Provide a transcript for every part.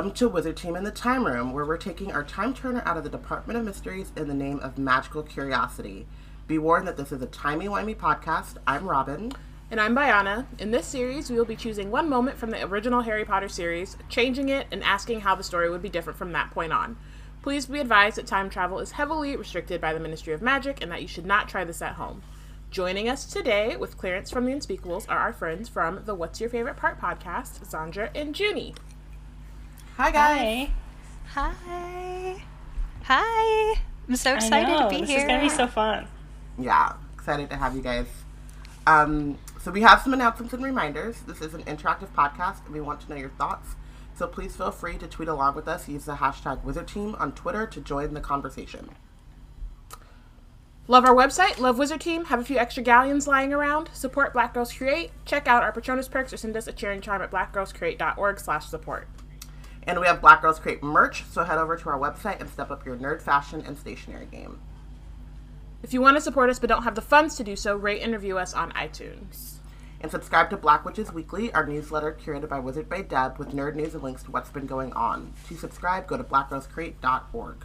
Welcome to Wizard Team in the Time Room, where we're taking our time turner out of the Department of Mysteries in the name of magical curiosity. Be warned that this is a timey-wimey podcast. I'm Robin. And I'm Bayana. In this series, we will be choosing one moment from the original Harry Potter series, changing it, and asking how the story would be different from that point on. Please be advised that time travel is heavily restricted by the Ministry of Magic and that you should not try this at home. Joining us today with clearance from the Unspeakables are our friends from the What's Your Favorite Part podcast, Zandra and Junie. Hi, guys. Hi. Hi. Hi. I'm so excited I know. to be here. this here. is gonna be so fun. Yeah, excited to have you guys. Um, so we have some announcements and reminders. This is an interactive podcast, and we want to know your thoughts. So please feel free to tweet along with us. Use the hashtag WizardTeam on Twitter to join the conversation. Love our website, love Wizard Team, have a few extra galleons lying around, support Black Girls Create, check out our Patronus perks, or send us a cheering charm at blackgirlscreate.org slash support. And we have Black Girls Create merch, so head over to our website and step up your nerd fashion and stationery game. If you want to support us but don't have the funds to do so, rate and review us on iTunes. And subscribe to Black Witches Weekly, our newsletter curated by Wizard by Deb with nerd news and links to what's been going on. To subscribe, go to blackgirlscreate.org.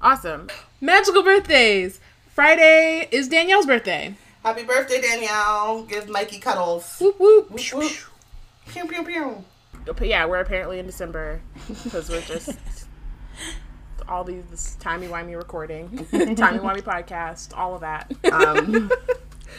Awesome. Magical birthdays! Friday is Danielle's birthday. Happy birthday, Danielle. Give Mikey cuddles. Whoop whoop. Whoop, whoop. Pew, pew, pew. But yeah, we're apparently in December because we're just all these this timey wimey recording, timey wimey podcast, all of that. Um,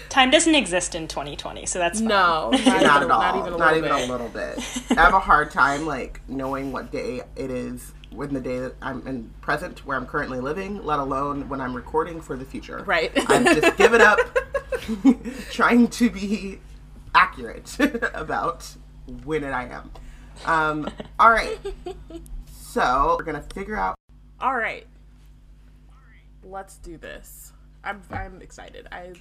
Time doesn't exist in 2020, so that's fine. no, not, not at all. Not even a little even bit. a little bit. I have a hard time like knowing what day it is when the day that I'm in present where I'm currently living, let alone when I'm recording for the future. Right. I've just given up trying to be accurate about when it I am. Um, all right. So we're gonna figure out. All right, let's do this. I'm I'm excited. I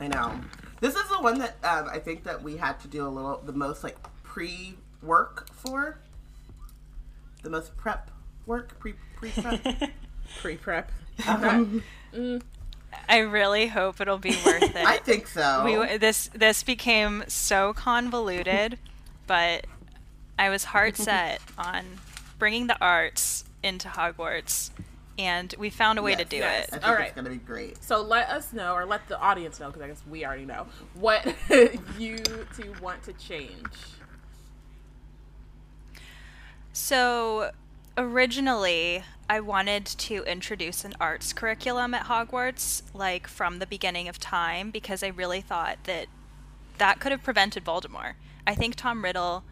I know this is the one that um, I think that we had to do a little the most like pre work for. The most prep work pre pre prep. pre prep. um, I really hope it'll be worth it. I think so. we this this became so convoluted, but I was hard set on bringing the arts into Hogwarts, and we found a way to do yes, I it. think All it's gonna be great. So let us know, or let the audience know, because I guess we already know what you two want to change. So, originally, I wanted to introduce an arts curriculum at Hogwarts, like from the beginning of time, because I really thought that that could have prevented Voldemort. I think Tom Riddle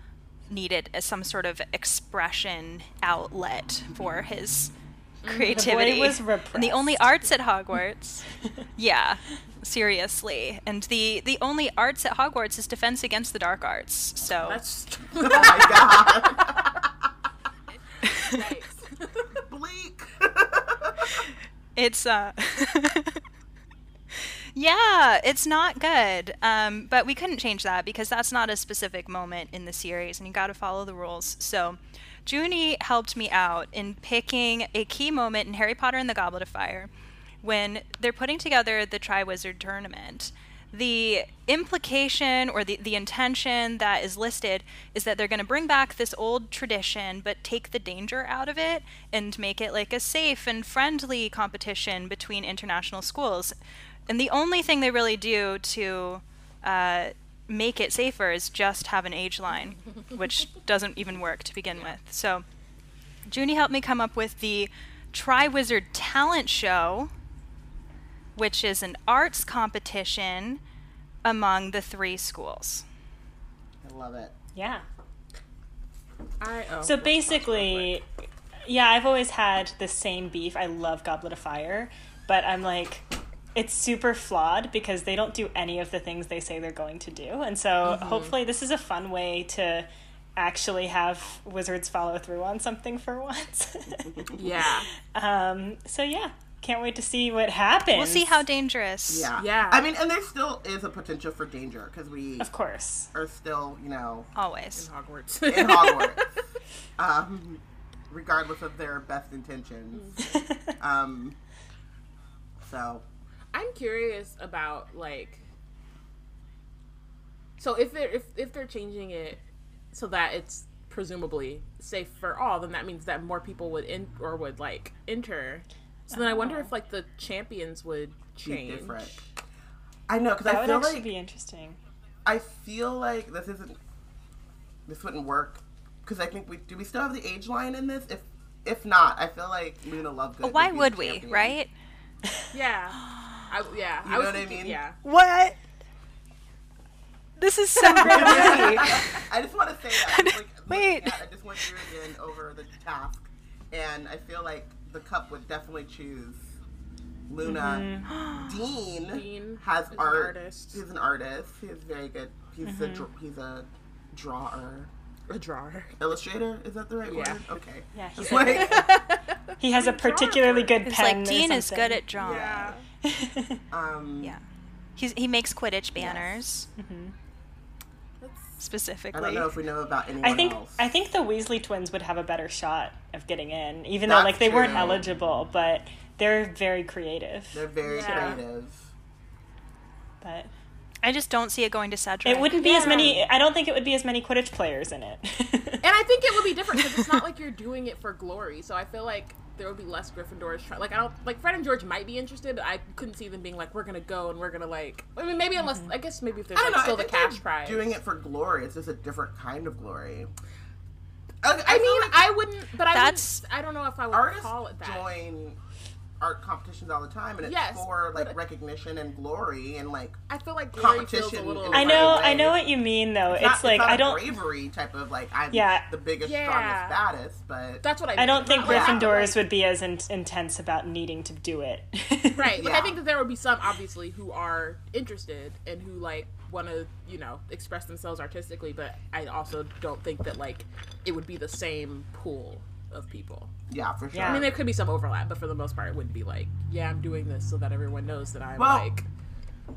needed as some sort of expression outlet for his creativity. was and the only arts at Hogwarts, yeah, seriously, and the the only arts at Hogwarts is defense against the dark arts. So That's Oh my god, nice. bleak. It's uh Yeah, it's not good. Um, but we couldn't change that because that's not a specific moment in the series and you got to follow the rules. So, Junie helped me out in picking a key moment in Harry Potter and the Goblet of Fire when they're putting together the Triwizard tournament. The implication or the, the intention that is listed is that they're going to bring back this old tradition but take the danger out of it and make it like a safe and friendly competition between international schools. And the only thing they really do to uh, make it safer is just have an age line, which doesn't even work to begin with. So, Junie helped me come up with the Triwizard Talent Show, which is an arts competition among the three schools. I love it. Yeah. I, oh, So basically, yeah, I've always had the same beef. I love Goblet of Fire, but I'm like, it's super flawed because they don't do any of the things they say they're going to do. And so Mm-hmm. hopefully, this is a fun way to actually have wizards follow through on something for once. yeah, um, so, yeah, can't wait to see what happens. We'll see how dangerous. Yeah. Yeah. I mean, and there still is a potential for danger because we Of course. are still, you know, Always. In Hogwarts. in Hogwarts, um, regardless of their best intentions. Um, so I'm curious about like. So if they're if if they're changing it so that it's presumably safe for all, then that means that more people would in or would like enter. So then I wonder if like the champions would Be change. different. I know because That I would feel actually like be interesting. I feel like this isn't this wouldn't work because I think we do we still have the age line in this if if not I feel like Luna love. Lovegood. Why be would we, champion. right? Yeah. I, yeah. You I know was what I thinking- mean? Yeah. What? This is so great. I just want to say that. Like, Wait. looking at- I just went through again over the task, and I feel like the cup would definitely choose Luna. Mm-hmm. Dean, Dean has is an art. artist. He's an artist. He's very good. He's a mm-hmm. dr- he's a drawer, A drawer. illustrator. Is that the right Yeah. word? Okay. Yeah, he's Like, he has a particularly good pen. It's pen. like or Dean is good at drawing. Yeah. um, Yeah. He's, he makes Quidditch banners That's, I specifically. don't know if we know about anyone I think else. I think the Weasley twins would have a better shot of getting in, even though like they weren't eligible, but they're very creative. They're very Yeah. creative. But I just don't see it going to Cedric. it wouldn't be as many. I don't think it would be as many Quidditch players in it. and I think it would be different because it's not like you're doing it for glory. So I feel like there would be less Gryffindors. Try- like I don't like Fred and George might be interested, but I couldn't see them being like, we're gonna go and we're gonna like. I mean, maybe unless mm-hmm. I guess maybe if there's I like know. still I the think cash prize. Doing it for glory. It's just a different kind of glory. I, I I mean, like I wouldn't, but I That's- wouldn't, I don't know if I would artists call it that. join art competitions all the time, and it's Yes, for like recognition and glory and like I feel like glory feels a competition little. in a I funny know, way. I know what you mean though. It's, not, like not I a don't. bravery type of like I'm Yeah. the biggest, Yeah. strongest, baddest, but That's what I. I don't think Not like- Gryffindors would be as in- intense about needing to do it. Right. Like Yeah. I think that there would be some obviously who are interested and who like want to, you know, express themselves artistically, but I also don't think that like it would be the same pool of people. Yeah, for sure. Yeah. I mean, there could be some overlap, but for the most part, it wouldn't be like, yeah, I'm doing this so that everyone knows that I'm Well- like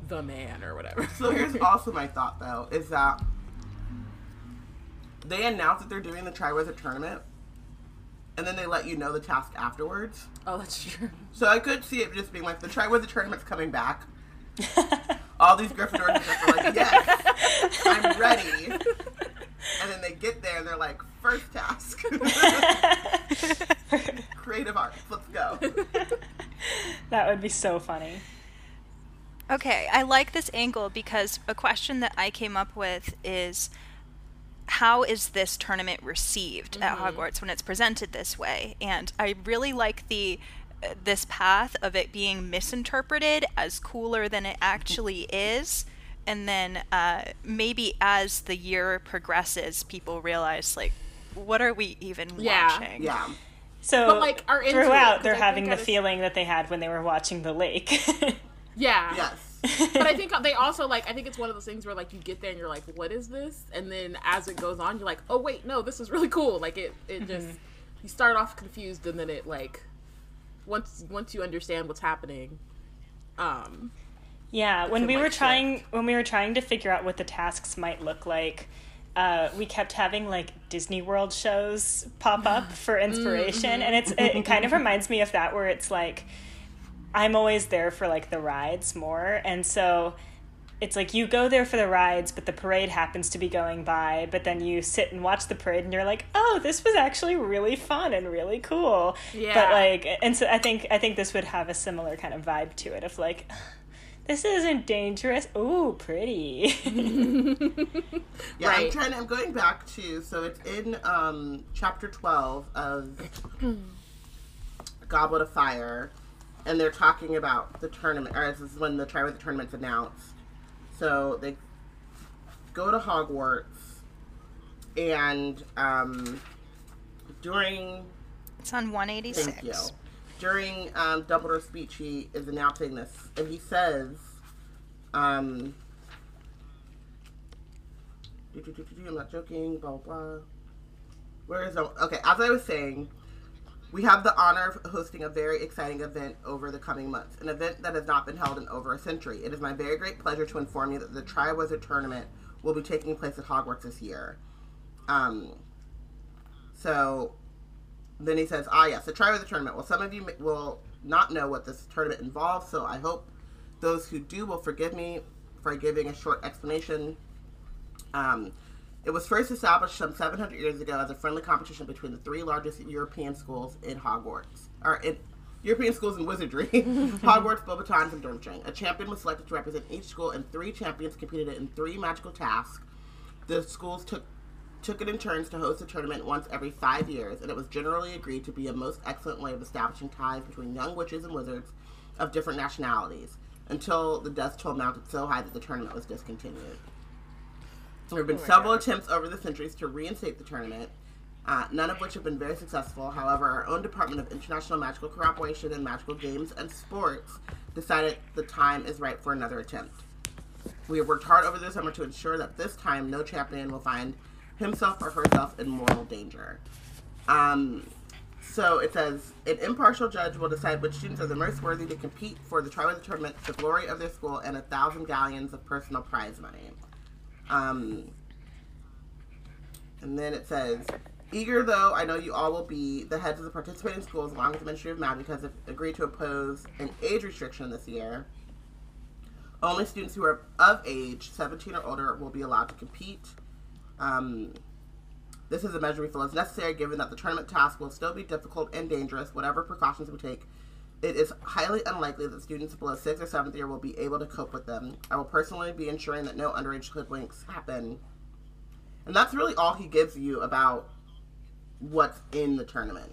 the man or whatever. So here's also my thought though, is that they announce that they're doing the Triwizard tournament, and then they let you know the task afterwards. oh, that's true. So I could see it just being like the Triwizard tournament's coming back. All these Gryffindors are like, yes, I'm ready. And then they get there and they're like, first task. Creative arts, let's go. that would be so funny. Okay, I like this angle because a question that I came up with is how is this tournament received at Hogwarts when it's presented this way? And I really like the uh, this path of it being misinterpreted as cooler than it actually is. And then uh, maybe as the year progresses, people realize like, what are we even Yeah. watching? Yeah. So But, like, are into it, they're I having the is- feeling that they had when they were watching the lake. Yeah. Yes. but I think they also like I think it's one of those things where like you get there and you're like, what is this? And then as it goes on, you're like, oh wait, no, this is really cool. Like it it just you start off confused and then it like once once you understand what's happening, um Yeah, when we like, were shift. trying when we were trying to figure out what the tasks might look like, uh, we kept having like Disney World shows pop up for inspiration, and it's it, kind of reminds me of that where it's like I'm always there for like the rides more, and so it's like you go there for the rides, but the parade happens to be going by, but then you sit and watch the parade, and you're like, oh, this was actually really fun and really cool. Yeah. But like, and so I think I think this would have a similar kind of vibe to it of like. This isn't dangerous. Ooh, pretty. Yeah, I'm Right. trying. I'm going back to so it's in um, chapter twelve of Goblet of Fire, and they're talking about the tournament. Or this is when the Triwizard tournament's announced. So they go to Hogwarts, and um, during It's on 186. Thank you. During um, Dumbledore's speech, he is announcing this, and he says, um, "Do, do, do, do, do, I'm not joking, blah, blah, blah. Where is the, okay, as I was saying, we have the honor of hosting a very exciting event over the coming months, an event that has not been held in over a century. It is my very great pleasure to inform you that the Triwizard Tournament will be taking place at Hogwarts this year. Um, so then he says, "Ah, yes, a Triwizard Tournament. Well, some of you will not know what this tournament involves, so I hope those who do will forgive me for giving a short explanation. Um, It was first established some 700 years ago as a friendly competition between the three largest European schools in Hogwarts, or in European schools in wizardry, Hogwarts, Beauxbatons, and Durmstrang. A champion was selected to represent each school, and three champions competed in three magical tasks. The schools took took it in turns to host the tournament once every five years, and it was generally agreed to be a most excellent way of establishing ties between young witches and wizards of different nationalities, until the death toll mounted so high that the tournament was discontinued. There have been several attempts over the centuries to reinstate the tournament, uh, none of which have been very successful. However, our own Department of International Magical Cooperation and Magical Games and Sports decided the time is right for another attempt. We have worked hard over the summer to ensure that this time no champion will find himself or herself in mortal danger. Um, so it says an impartial judge will decide which students are the most worthy to compete for the Triwizard Tournament, the glory of their school, and a thousand galleons of personal prize money. Um, and then it says, eager though I know you all will be, the heads of the participating schools, along with the Ministry of Magic, has agreed to oppose an age restriction this year. Only students who are of age, 17 or older, will be allowed to compete. Um, this is a measure we feel is necessary given that the tournament task will still be difficult and dangerous, whatever precautions we take. It is highly unlikely that students below 6th or 7th year will be able to cope with them. I will personally be ensuring that no underage hoodwinks happen. And that's really all he gives you about what's in the tournament.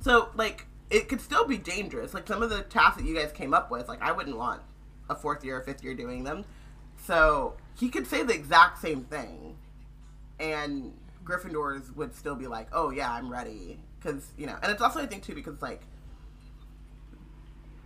So, like, it could still be dangerous. Like, some of the tasks that you guys came up with, like, I wouldn't want a fourth year or fifth year doing them. So, he could say the exact same thing. And Gryffindors would still be like, oh, yeah, I'm ready. Because, you know, and it's also, I think, too, because, like,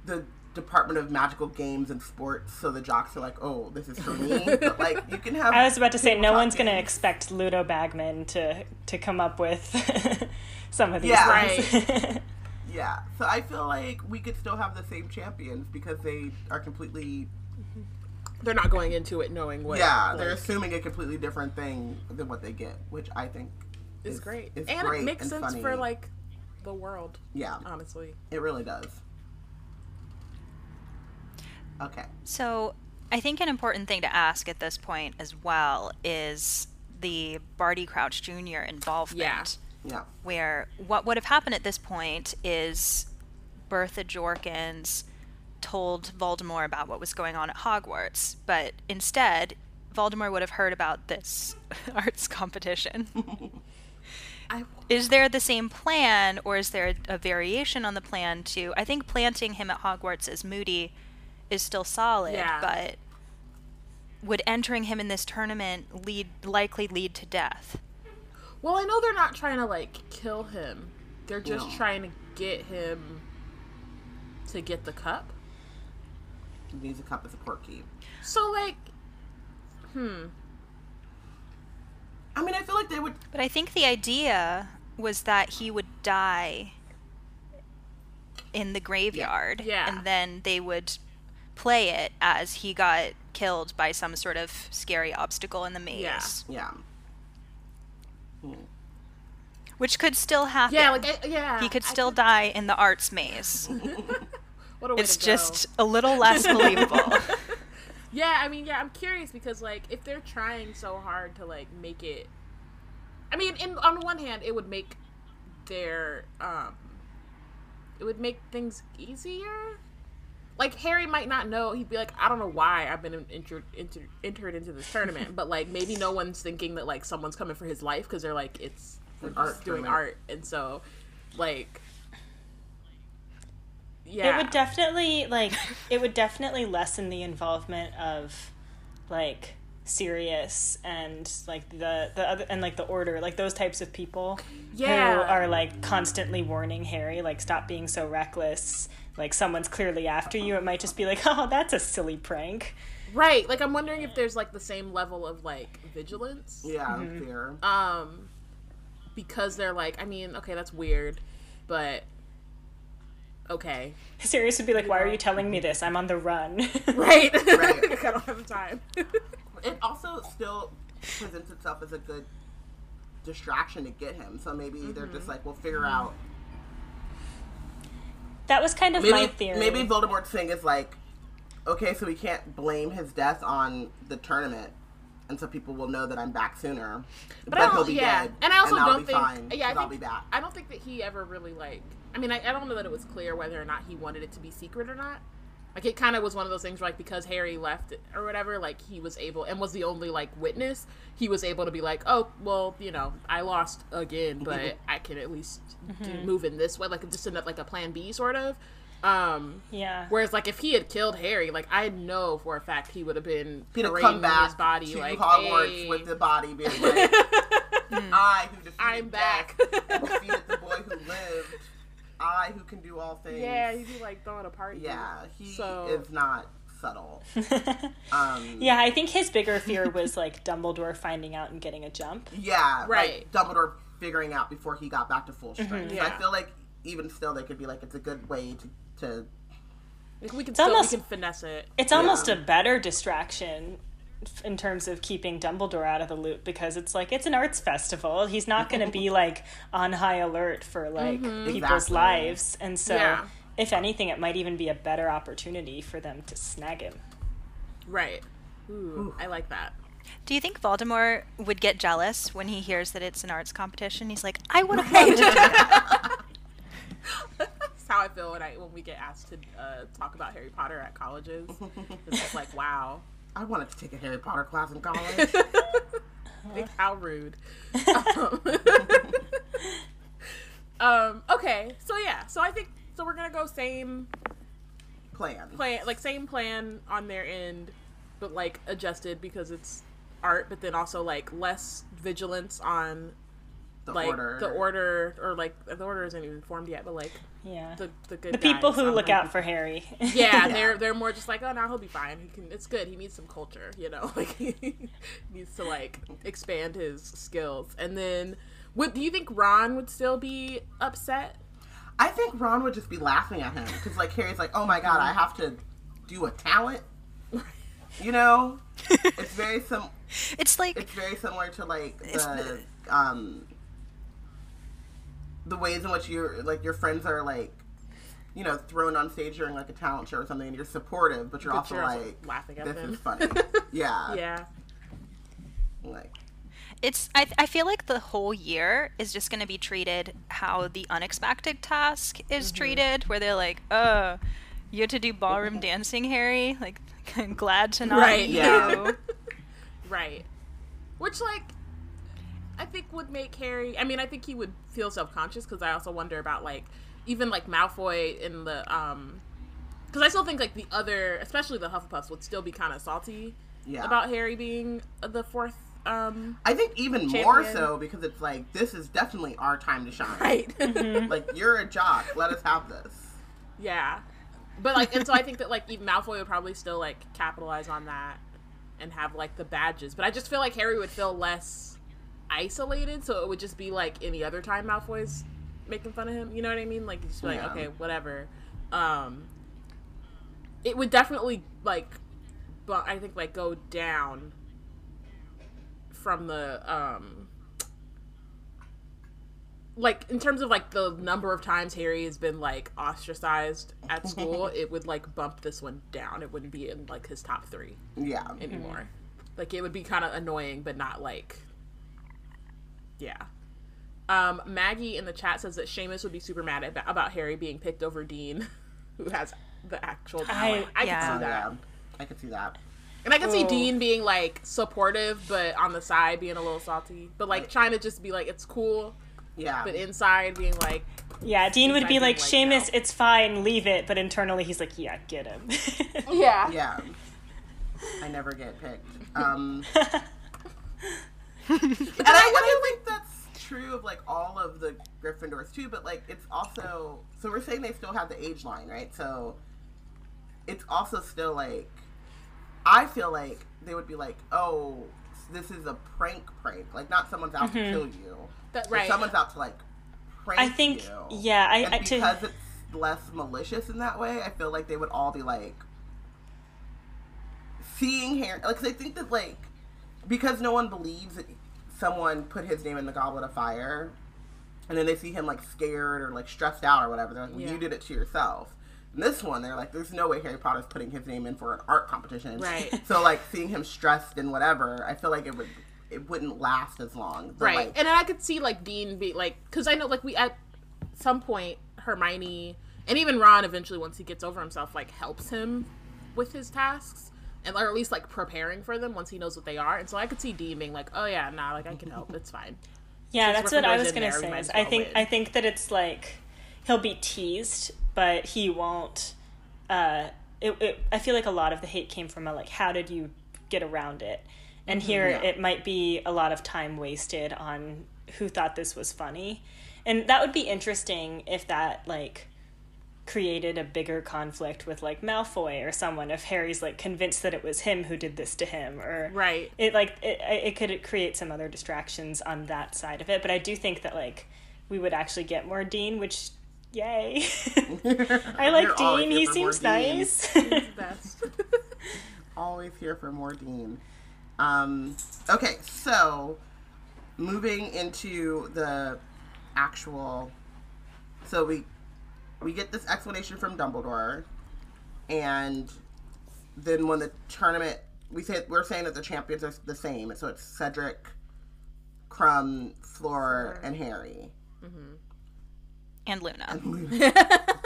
the Department of Magical Games and Sports, so the jocks are like, "Oh, this is for me." but like, you can have. I was about to say, no one's going to expect Ludo Bagman to to come up with some of these. Yeah. things. Right. yeah. So I feel like we could still have the same champions because they are completely. They're not going into it knowing what. Yeah, like, they're assuming a completely different thing than what they get, which I think is, great. Is and great it makes and sense funny. for like the world. Yeah, honestly, it really does. Okay. So, I think an important thing to ask at this point as well is the Barty Crouch Jr. involvement. Yeah. Yeah. Where what would have happened at this point is Bertha Jorkins told Voldemort about what was going on at Hogwarts, but instead, Voldemort would have heard about this arts competition. I, is there the same plan, or is there a variation on the plan to? I think planting him at Hogwarts as Moody is still solid, Yeah. but would entering him in this tournament lead likely lead to death? well, I know they're not trying to like kill him. They're just No. trying to get him to get the cup. He needs a cup as a portkey. So like, hmm. I mean, I feel like they would. But I think the idea was that he would die in the graveyard, Yeah. and then they would play it as he got killed by some sort of scary obstacle in the maze, Yeah. Yeah. which could still happen. Yeah, like I, yeah. he could I still die in the arts maze. What a way it's to go. just a little less believable. Yeah, I mean, yeah, I'm curious because like if they're trying so hard to like make it I mean, in on one hand it would make their um it would make things easier. Like Harry might not know. He'd be like, I don't know why I've been entered entered, entered into this tournament, but like maybe no one's thinking that like someone's coming for his life because they're like it's we're An art just doing art, and so like yeah, It would definitely like it would definitely lessen the involvement of like Sirius and like the the other and like the order like those types of people Yeah. who are like constantly warning Harry like stop being so reckless like someone's clearly after you it might just be like oh that's a silly prank right. Like I'm wondering if there's like the same level of like vigilance. Yeah. Fear. um because they're like i mean okay that's weird but okay Sirius would be like why are you telling me this I'm on the run right Right. i don't have time it also still presents itself as a good distraction to get him. So maybe they're Mm-hmm. just like, we'll figure out. that was kind of my theory maybe Voldemort's thing is like, okay, so we can't blame his death on the tournament. And so people will know that I'm back sooner. But, I don't, yeah, and I also I'll don't be think, fine, yeah, I 'cause I'll be back. I don't think that he ever really like. I mean, I, I don't know that it was clear whether or not he wanted it to be secret or not. Like it kind of was one of those things where, like because Harry left it or whatever, like he was able and was the only like witness. He was able to be like, oh well, you know, I lost again, but I can at least do, move in this way, like just in a, like a plan B sort of. Um, Yeah. Whereas, like, if he had killed Harry, like, I know for a fact he would have been He'd have come back his body, to like, Hogwarts "Hey, with the body being like, I who defeated I'm back." death and defeated the boy who lived. I who can do all things. yeah, he'd be like throwing a party. Yeah, he So- is not subtle. Um, Yeah, I think his bigger fear was like Dumbledore finding out and getting a jump. yeah, Right. Like Dumbledore figuring out before he got back to full strength. So Yeah. I feel like even still, they could be like, it's a good way to to Like, we can It's still almost- we can finesse it. It's almost a better distraction in terms of keeping Dumbledore out of the loop because it's like it's an arts festival. He's not going to be like on high alert for like mm-hmm. people's Exactly. lives, and so Yeah. if anything, it might even be a better opportunity for them to snag him. Right. Ooh, I like that. Do you think Voldemort would get jealous when he hears that it's an arts competition? He's like, I would have loved to. That's how I feel when I when we get asked to uh, talk about Harry Potter at colleges. It's just like, wow, I wanted to take a Harry Potter class in college. like, how rude. um, um, okay, so yeah, so I think so. We're gonna go same Plan. plan, like same plan on their end, but like adjusted because it's art, but then also like less vigilance on The like order. the order or like the order isn't even formed yet, but like Yeah. the the good the people who look like, out for Harry. yeah, they're they're more just like, oh now he'll be fine. He can. It's good. He needs some culture, you know. Like he needs to like expand his skills. And then, would do you think Ron would still be upset? I think Ron would just be laughing at him because like Harry's like, oh my god, I have to do a talent. You know, it's very sim. It's like It's very similar to like It's the um the ways in which you're like your friends are like you know thrown on stage during like a talent show or something and you're supportive but you're But also you're also like laughing at this them. is funny yeah Yeah, like it's I, I feel like the whole year is just going to be treated how the unexpected task is mm-hmm. treated where they're like oh you had to do ballroom dancing harry like I'm glad to not Right, yeah. you right. Which like. I think would make Harry. I mean, I think he would feel self conscious because I also wonder about like even like Malfoy in the um because I still think like the other, especially the Hufflepuffs, would still be kind of salty yeah about Harry being the fourth. um I think even more so because it's like this is definitely our time to shine Right. like you're a jock let us have this yeah. But like, and so I think that like even Malfoy would probably still like capitalize on that and have like the badges. But I just feel like Harry would feel less isolated, so it would just be like any other time Malfoy's making fun of him. You know what I mean? Like just like, Yeah. okay, whatever. Um, it would definitely like, but I think like go down from the um like in terms of like the number of times Harry has been like ostracized at school, it would like bump this one down. It wouldn't be in like his top three yeah anymore. Like it would be kind of annoying, but not like, yeah. Um, Maggie in the chat says that Seamus would be super mad at, about Harry being picked over Dean, who has the actual talent. I, yeah. can see that, yeah I can see that and I can see. Dean being like supportive, but on the side being a little salty, but like trying to just be like it's cool, yeah but inside being like yeah, Dean would be like, like Seamus, now. it's fine, leave it. But internally, he's like, yeah, get him. yeah, yeah I never get picked um And I, and I think that's true of like all of the Gryffindors too, but like it's also so we're saying they still have the age line, right? So it's also still like I feel like they would be like, oh, this is a prank prank, like not someone's out to mm-hmm. kill you, That- but right. Someone's out to like prank I think, you. yeah, I, and I to, because it's less malicious in that way, I feel like they would all be like seeing Harry. Like, 'cause I think that like because no one believes that someone put his name in the goblet of fire, and then they see him like scared or like stressed out or whatever. They're like, well, Yeah. "You did it to yourself." In this one, they're like, there's no way Harry Potter's putting his name in for an art competition. Right. So like seeing him stressed and whatever, I feel like it would it wouldn't last as long. But, right like, and then i could see like dean be like because i know like we at some point hermione and even ron eventually once he gets over himself like helps him with his tasks and or at least like preparing for them once he knows what they are and so i could see dean being like oh yeah nah like i can help it's fine Yeah, Since that's what I was gonna there, say. as I think win. I think that it's like he'll be teased, but he won't. Uh, it, it, I feel like a lot of the hate came from a like, how did you get around it? And here Yeah. it might be a lot of time wasted on who thought this was funny, and that would be interesting if that like created a bigger conflict with like Malfoy or someone if Harry's like convinced that it was him who did this to him or right. it like it, it could create some other distractions on that side of it but i do think that like we would actually get more dean which yay. I like You're dean. he for more seems Dean. nice. The best. Always here for more Dean. Um, okay, so moving into the actual, so we we get this explanation from Dumbledore, and then when the tournament, we say we're saying that the champions are the same, so it's Cedric, Krum, Fleur, and Harry. Mm-hmm. And Luna.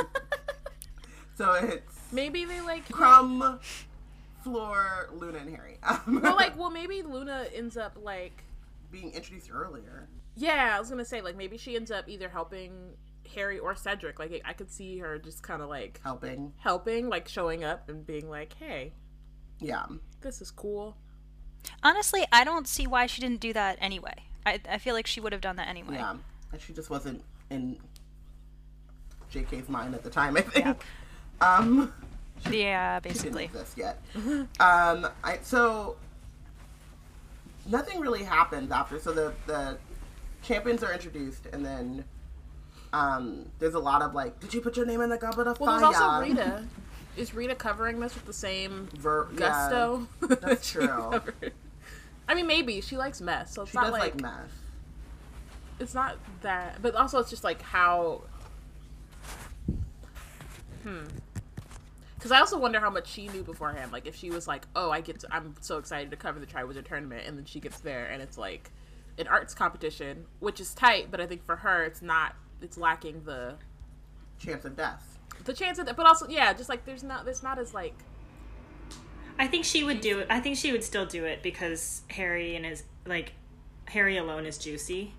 So it's maybe they like Krum, Fleur, Luna, and Harry. Well like well maybe luna ends up like being introduced earlier. Yeah, I was gonna say like maybe she ends up either helping Harry or Cedric. Like I could see her just kind of like helping. helping, like showing up and being like, "Hey, Yeah. this is cool." Honestly, I don't see why she didn't do that anyway. I, I feel like she would have done that anyway. Yeah. And she just wasn't in JK's mind at the time, I think. Um Yeah, didn't basically. exist yet. um I so nothing really happens after so the the champions are introduced and then um there's a lot of like, did you put your name in the goblet of Well, fire? Well, there's also Rita. Is Rita covering this with the same Ver- yeah. gusto? that's true. I mean, maybe she likes mess, so it's She not does like, like, mess. it's not that. But also, it's just like how. Hmm. Because I also wonder how much she knew beforehand. Like, if she was like, "Oh, I get, to, I'm so excited to cover the Triwizard Tournament," and then she gets there and it's like an arts competition, which is tight. But I think for her, it's not. It's lacking the Chance of death. the chance of that. But also, yeah, just like there's not. There's not as like. i think she would do it i think she would still do it because harry and his like harry alone is juicy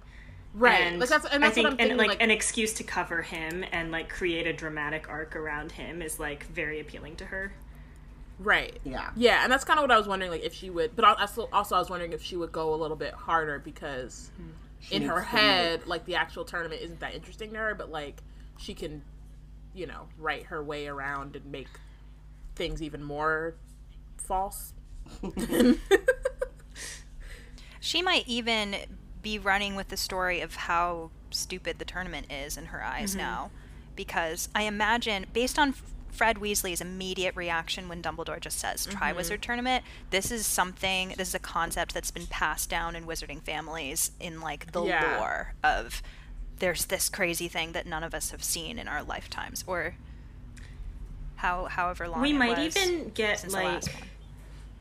Right. and like that's and I that's think what I'm thinking. and like, like an excuse to cover him and like create a dramatic arc around him is like very appealing to her Right. Yeah. Yeah, and that's kind of what I was wondering, like if she would, but I- also, also I was wondering if she would go a little bit harder because hmm. She in her needs to head, like the actual tournament isn't that interesting to her, but like she can, you know, write her way around and make things even more false. She might even be running with the story of how stupid the tournament is in her eyes mm-hmm. now. Because I imagine, based on F- Fred Weasley's immediate reaction when Dumbledore just says Triwizard mm-hmm. Tournament, this is something, this is a concept that's been passed down in wizarding families in like the Yeah. lore of there's this crazy thing that none of us have seen in our lifetimes or how however long we might even get like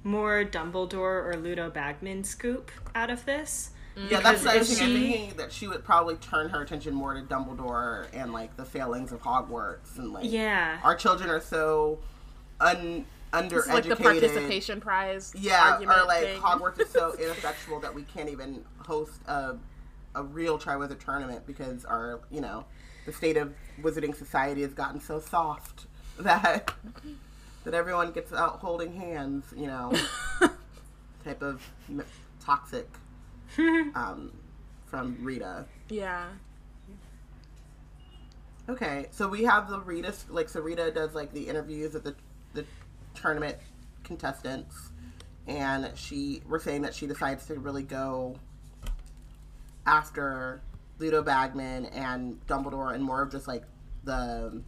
more Dumbledore or Ludo Bagman scoop out of this. Mm. Yeah, that's Because what I was if thinking. I'm she- thinking that she would probably turn her attention more to Dumbledore and like the failings of Hogwarts and like Yeah. our children are so un undereducated. Like the participation prize. yeah, argument or like thing. Hogwarts is so ineffectual that we can't even host a a real Triwizard tournament because our you know the state of Wizarding society has gotten so soft that that everyone gets out holding hands. You know, type of toxic um, from Rita. Yeah. Okay, so we have the Rita, like, so Rita does, like, the interviews of the, the tournament contestants, and she, we're saying that she decides to really go after Ludo Bagman and Dumbledore and more of just, like, the,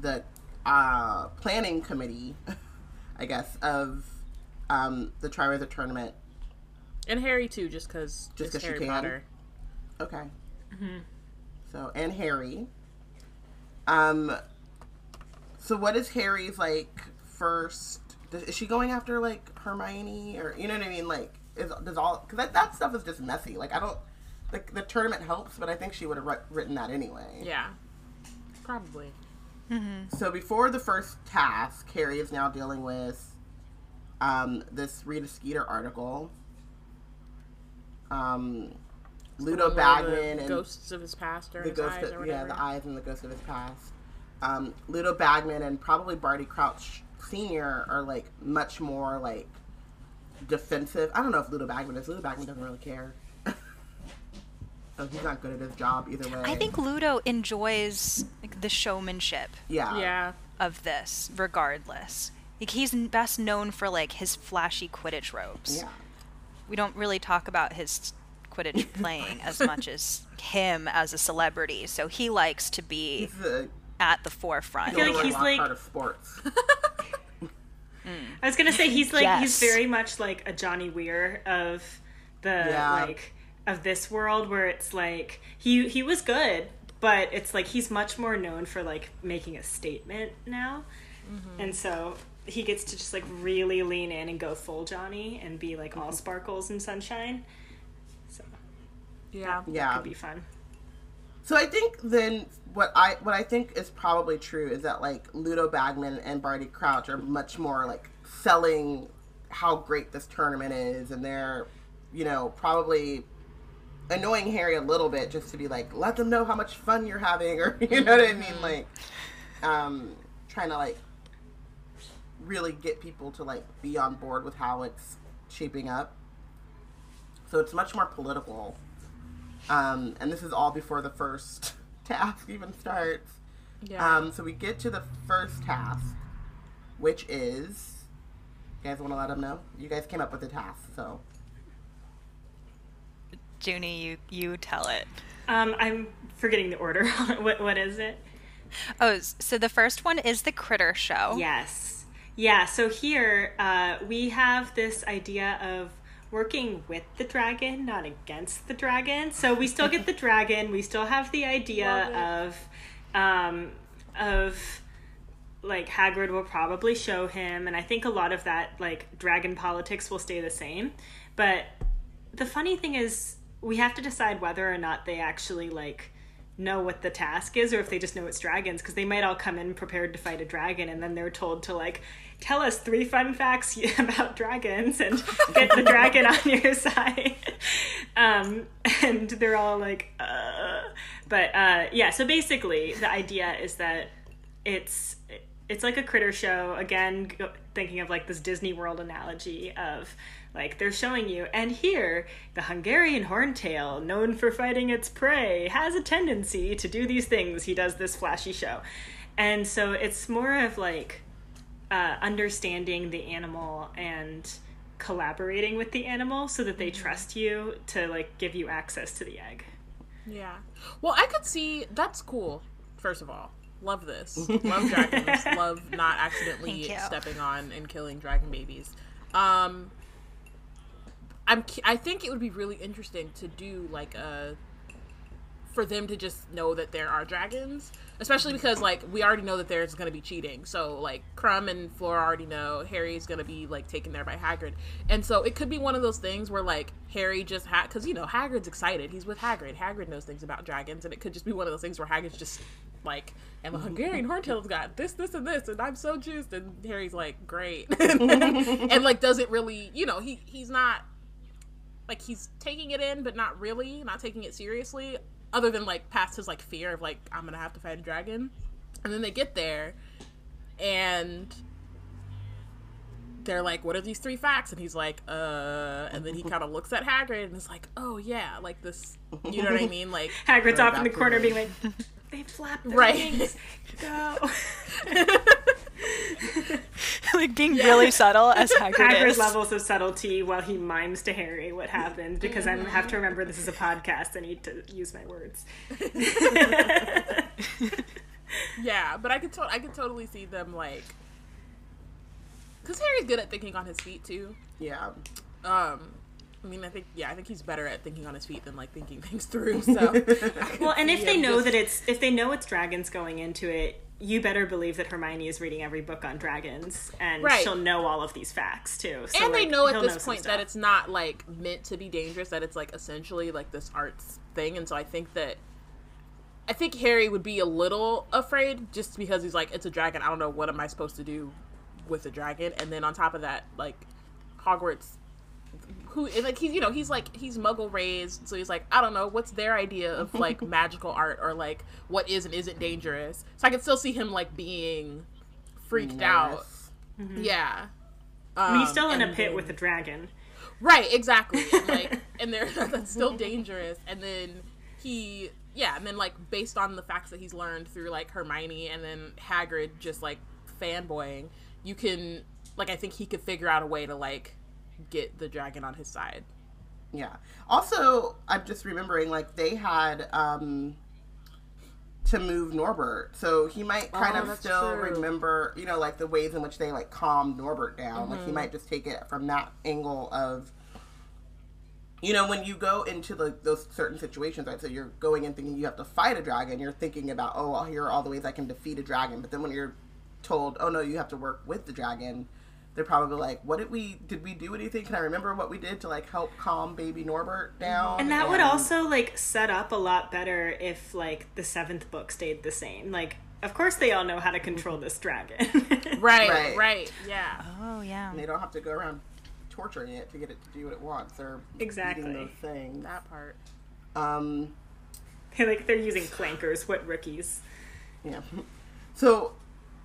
the, uh, planning committee, I guess, of, um, the Triwizard Tournament. And Harry too, just because Just 'cause she Harry can? Potter. Okay. So, and Harry. Um. So what is Harry's like first? Does, is she going after like Hermione or you know what I mean? Like, is does all because that, that stuff is just messy. Like, I don't. The, the tournament helps, but I think she would have written that anyway. Yeah. Probably. Mhm. So before the first task, Harry is now dealing with um, this Rita Skeeter article. Um, Ludo Bagman and ghosts of his past or the his ghost, eyes or of, whatever. yeah, the eyes and the ghosts of his past. Um, Ludo Bagman and probably Barty Crouch Senior are like much more like defensive. I don't know if Ludo Bagman is. Ludo Bagman doesn't really care. so he's not good at his job either way. I think Ludo enjoys like, the showmanship yeah, Yeah. of this, regardless. Like he's best known for like his flashy Quidditch robes. yeah. We don't really talk about his Quidditch playing as much as him as a celebrity. So he likes to be the at the forefront. I feel like he's Lockhart like- of sports. I was gonna say he's like he's very much like a Johnny Weir of the Yeah. like of this world where it's like he he was good, but it's like he's much more known for like making a statement now, mm-hmm. and so he gets to just like really lean in and go full Johnny and be like all sparkles and sunshine. So Yeah. yeah. could be fun. So I think then what I what I think is probably true is that like Ludo Bagman and Barty Crouch are much more like selling how great this tournament is, and they're you know probably annoying Harry a little bit just to be like let them know how much fun you're having, or you know what I mean, like um, trying to like really get people to like be on board with how it's shaping up. So it's much more political. Um, and this is all before the first task even starts. Yeah. Um, so we get to the first task, which is. You guys want to let them know? You guys came up with the task, so. Junie, you you tell it. Um, I'm forgetting the order. what what is it? Oh, so the first one is the Critter Show. Yes. Yeah, so here uh, we have this idea of working with the dragon, not against the dragon. So we still get the dragon, we still have the idea of um, of like Hagrid will probably show him and I think a lot of that like dragon politics will stay the same. But the funny thing is we have to decide whether or not they actually like know what the task is or if they just know it's dragons because they might all come in prepared to fight a dragon and then they're told to like tell us three fun facts about dragons and get the dragon on your side um, and they're all like uh. but uh, yeah so basically the idea is that it's it's like a critter show again thinking of like this disney world analogy of like they're showing you and here the hungarian horntail known for fighting its prey has a tendency to do these things he does this flashy show and so it's more of like uh, understanding the animal and collaborating with the animal so that they trust you to like give you access to the egg Yeah. Well, I could see that's cool. First of all, love this. Love dragons. love not accidentally stepping on and killing dragon babies. Um, I'm. I think it would be really interesting to do like a for them to just know that there are dragons, especially because like we already know that there's going to be cheating. So like Krum and Flora already know Harry's going to be like taken there by Hagrid, and so it could be one of those things where like Harry just had because you know Hagrid's excited. He's with Hagrid. Hagrid knows things about dragons, and it could just be one of those things where Hagrid's just like, and the Hungarian Horntail's got this, this, and this, and I'm so juiced, and Harry's like, great, and like doesn't really, you know, he he's not like he's taking it in but not really not taking it seriously other than like past his like fear of like i'm gonna have to fight a dragon. And then they get there and they're like what are these three facts? And he's like uh and then he kind of looks at hagrid and is like oh yeah like this you know what i mean? Like hagrid's off in the corner to being like they flap their Right. wings. Go like being really subtle as Hagrid, Hagrid's is. levels of subtlety while he mimes to Harry what happened because I have to remember this is a podcast. I need to use my words. yeah but i could to- i could totally see them like because harry's good at thinking on his feet too Yeah. um I mean, I think yeah, I think he's better at thinking on his feet than like thinking things through. So, well, and if they know just- that it's if they know it's dragons going into it, you better believe that Hermione is reading every book on dragons, and Right. she'll know all of these facts too. So, and they know at this some point that it's not like meant to be dangerous that it's like essentially like this arts thing and so i think that i think harry would be a little afraid just because he's like it's a dragon i don't know what am i supposed to do with a dragon and then on top of that like hogwarts who like he's you know he's like he's muggle raised so he's like i don't know what's their idea of like magical art or like what is and isn't dangerous so i can still see him like being freaked out Nervous. yeah I mean, he's Um, still in a pit then- with a dragon. Right, exactly. And, like, and they're that's still dangerous. And then he, yeah, and then like based on the facts that he's learned through like Hermione and then Hagrid just like fanboying, you can like I think he could figure out a way to like get the dragon on his side. Yeah. Also, I'm just remembering like they had um to move Norbert, so he might kind Oh, of still true. remember, you know, like the ways in which they like calmed Norbert down. Like Mm-hmm. he might just take it from that angle of. You know, when you go into the, those certain situations, right? So you're going in thinking you have to fight a dragon. You're thinking about, oh, well, here are all the ways I can defeat a dragon. But then when you're told, oh no, you have to work with the dragon, they're probably like, what did we did we do anything? Can I remember what we did to like help calm baby Norbert down? And that would also like set up a lot better if like the seventh book stayed the same. Like, of course they all know how to control this dragon. Right, Right. right, yeah. Oh yeah. And they don't have to go around torturing it to get it to do what it wants or Exactly. eating those things. That part. Um, They're like they're using clankers. What rookies? yeah. So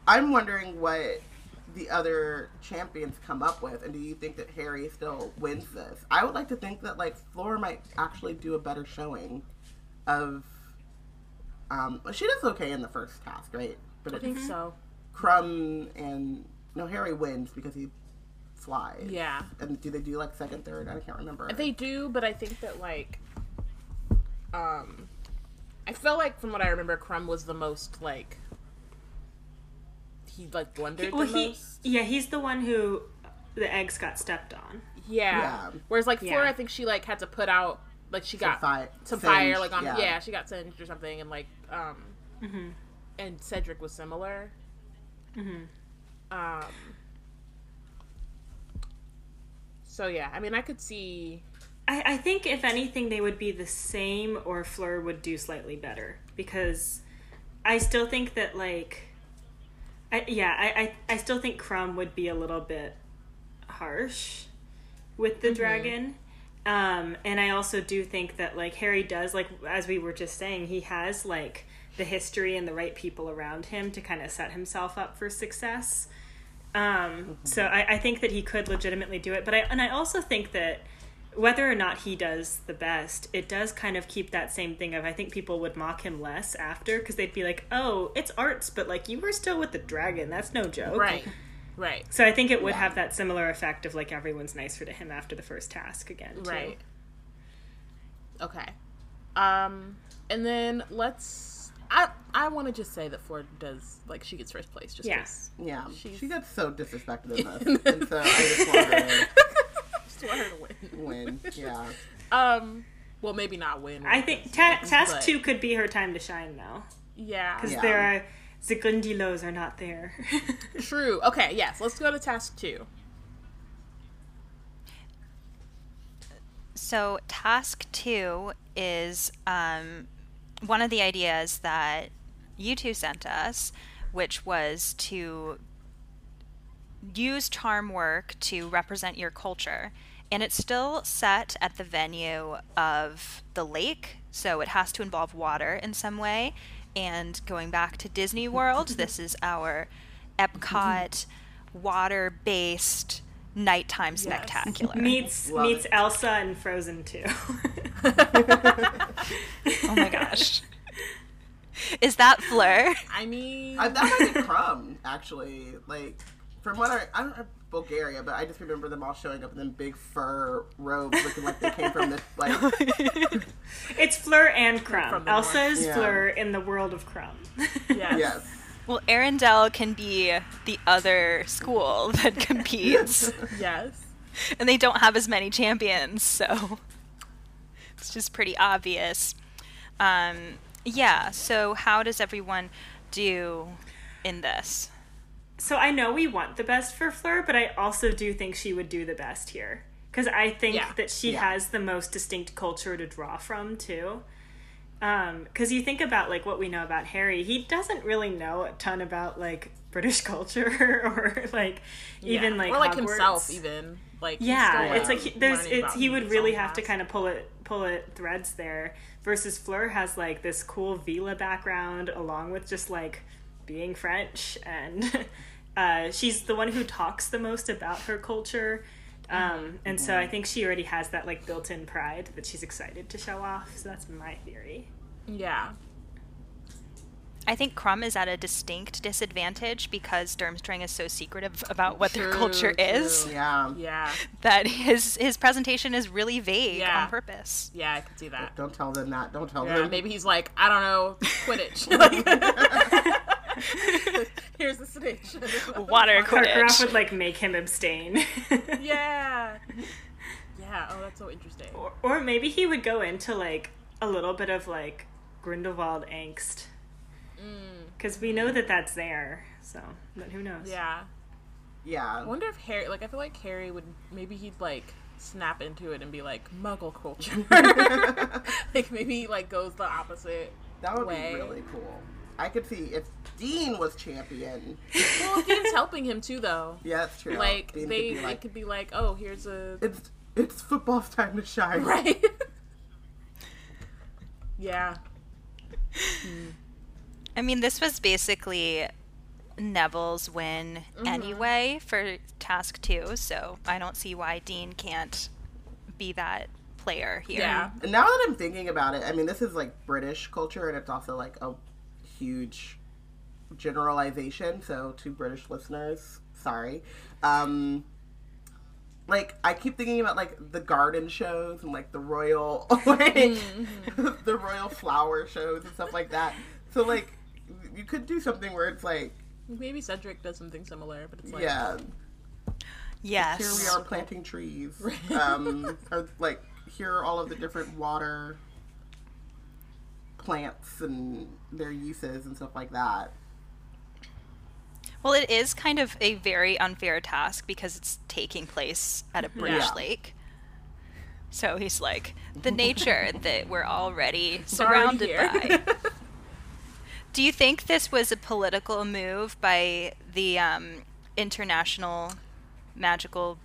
I'm wondering what the other champions come up with, and do you think that Harry still wins this? I would like to think that like Flora might actually do a better showing of. Um, she does okay in the first task, right? But I think so. Krum and no Harry wins because he flies. Yeah. And do they do like second, third? I can't remember. They do, but I think that like um I feel like from what I remember Krum was the most like he like blundered Well, the he most. yeah, he's the one who the eggs got stepped on. Yeah. Yeah. Whereas like Flora Yeah. I think she like had to put out like she got fi- some fire like on yeah. yeah. she got singed or something and like um Mm-hmm. and Cedric was similar. Hmm. Um so yeah, I mean I could see I, I think if anything they would be the same or Fleur would do slightly better because I still think that like I, yeah I, I, I still think Krum would be a little bit harsh with the dragon. Um, and I also do think that like Harry does like as we were just saying he has like the history and the right people around him to kind of set himself up for success. Um, so I, I think that he could legitimately do it, but I and I also think that whether or not he does the best, it does kind of keep that same thing of I think people would mock him less after because they'd be like, "Oh, it's arts, but like you were still with the dragon. That's no joke." right. Right. So I think it would have that similar effect of like everyone's nicer to him after the first task again. Too. Right. Okay. Um, and then let's. I I want to just say that Ford does like she gets first place just Yeah. 'cause Yeah, She's- she gets so disrespected in this, and so I just want her I just want her to win. win. Yeah, Um, well maybe not win. I think ta- task but- two could be her time to shine though, Yeah. because Yeah. there are the Grindylows are not there. True. Okay. Yes. Let's go to task two. So, task two is um, one of the ideas that you two sent us, which was to use charm work to represent your culture. And it's still set at the venue of the lake, so it has to involve water in some way. And going back to Disney World, this is our Epcot water based nighttime spectacular. meets Love meets it. Elsa and Frozen too. Oh my gosh. Is that Fleur? I mean, I, that might be Krum actually. Like from what I I don't know Bulgaria, but I just remember them all showing up in them big fur robes, looking like they came from this like It's Fleur and Krum. From the Elsa north. is Yeah. Fleur in the world of Krum. yes. yes. Well, Arendelle can be the other school that competes. Yes. and they don't have as many champions, so it's just pretty obvious. Um, yeah. So how does everyone do in this? So I know we want the best for Fleur, but I also do think she would do the best here because I think Yeah. that she Yeah. has the most distinct culture to draw from too. Um, because you think about like what we know about Harry, he doesn't really know a ton about like British culture or like even Yeah. like or like Hogwarts. himself even like he's Yeah, still, it's like he, uh, there's it's he would really own have to kind of pull it pull it threads there. Versus Fleur has like this cool Veela background along with just like being French and uh, she's the one who talks the most about her culture. Um, and so I think she already has that like built-in pride that she's excited to show off. So that's my theory. yeah I think Krum is at a distinct disadvantage because Durmstrang is so secretive about what their True, culture is. Yeah. yeah that his his presentation is really vague Yeah. on purpose. yeah i can see that Don't tell them that. Don't tell yeah them. maybe he's like i don't know quidditch Like- here's the snitch Water Karkaroff Quidditch. would like make him abstain. yeah yeah oh that's so interesting or, or maybe he would go into like a little bit of like Grindelwald angst. Mm. Because we know that that's there. So, but who knows? yeah Yeah. I wonder if Harry, like, I feel like Harry would maybe he'd like snap into it and be like Muggle culture. like maybe he like goes the opposite. That would way. be really cool. I could see if Dean was champion. Well, Dean's helping him too, though. Yeah, that's true. Like Dean they, could be it like, could be like, oh, here's a it's it's football's time to shine. right. yeah, I mean, this was basically Neville's win Mm-hmm. anyway for task two, so I don't see why Dean can't be that player here. yeah, And now that I'm thinking about it, I mean, this is like British culture, and it's also like a huge generalization. So, to British listeners, sorry. Um, like I keep thinking about like the garden shows and like the royal, like the royal flower shows and stuff like that. So, like, you could do something where it's like, maybe Cedric does something similar, but it's like, yeah, Yes. here we are planting trees, um, or like here are all of the different water plants and their uses and stuff like that. Well, it is kind of a very unfair task because it's taking place at a British Yeah. lake. So he's like, the nature that we're already surrounded by. Do you think this was a political move by the um, International Magical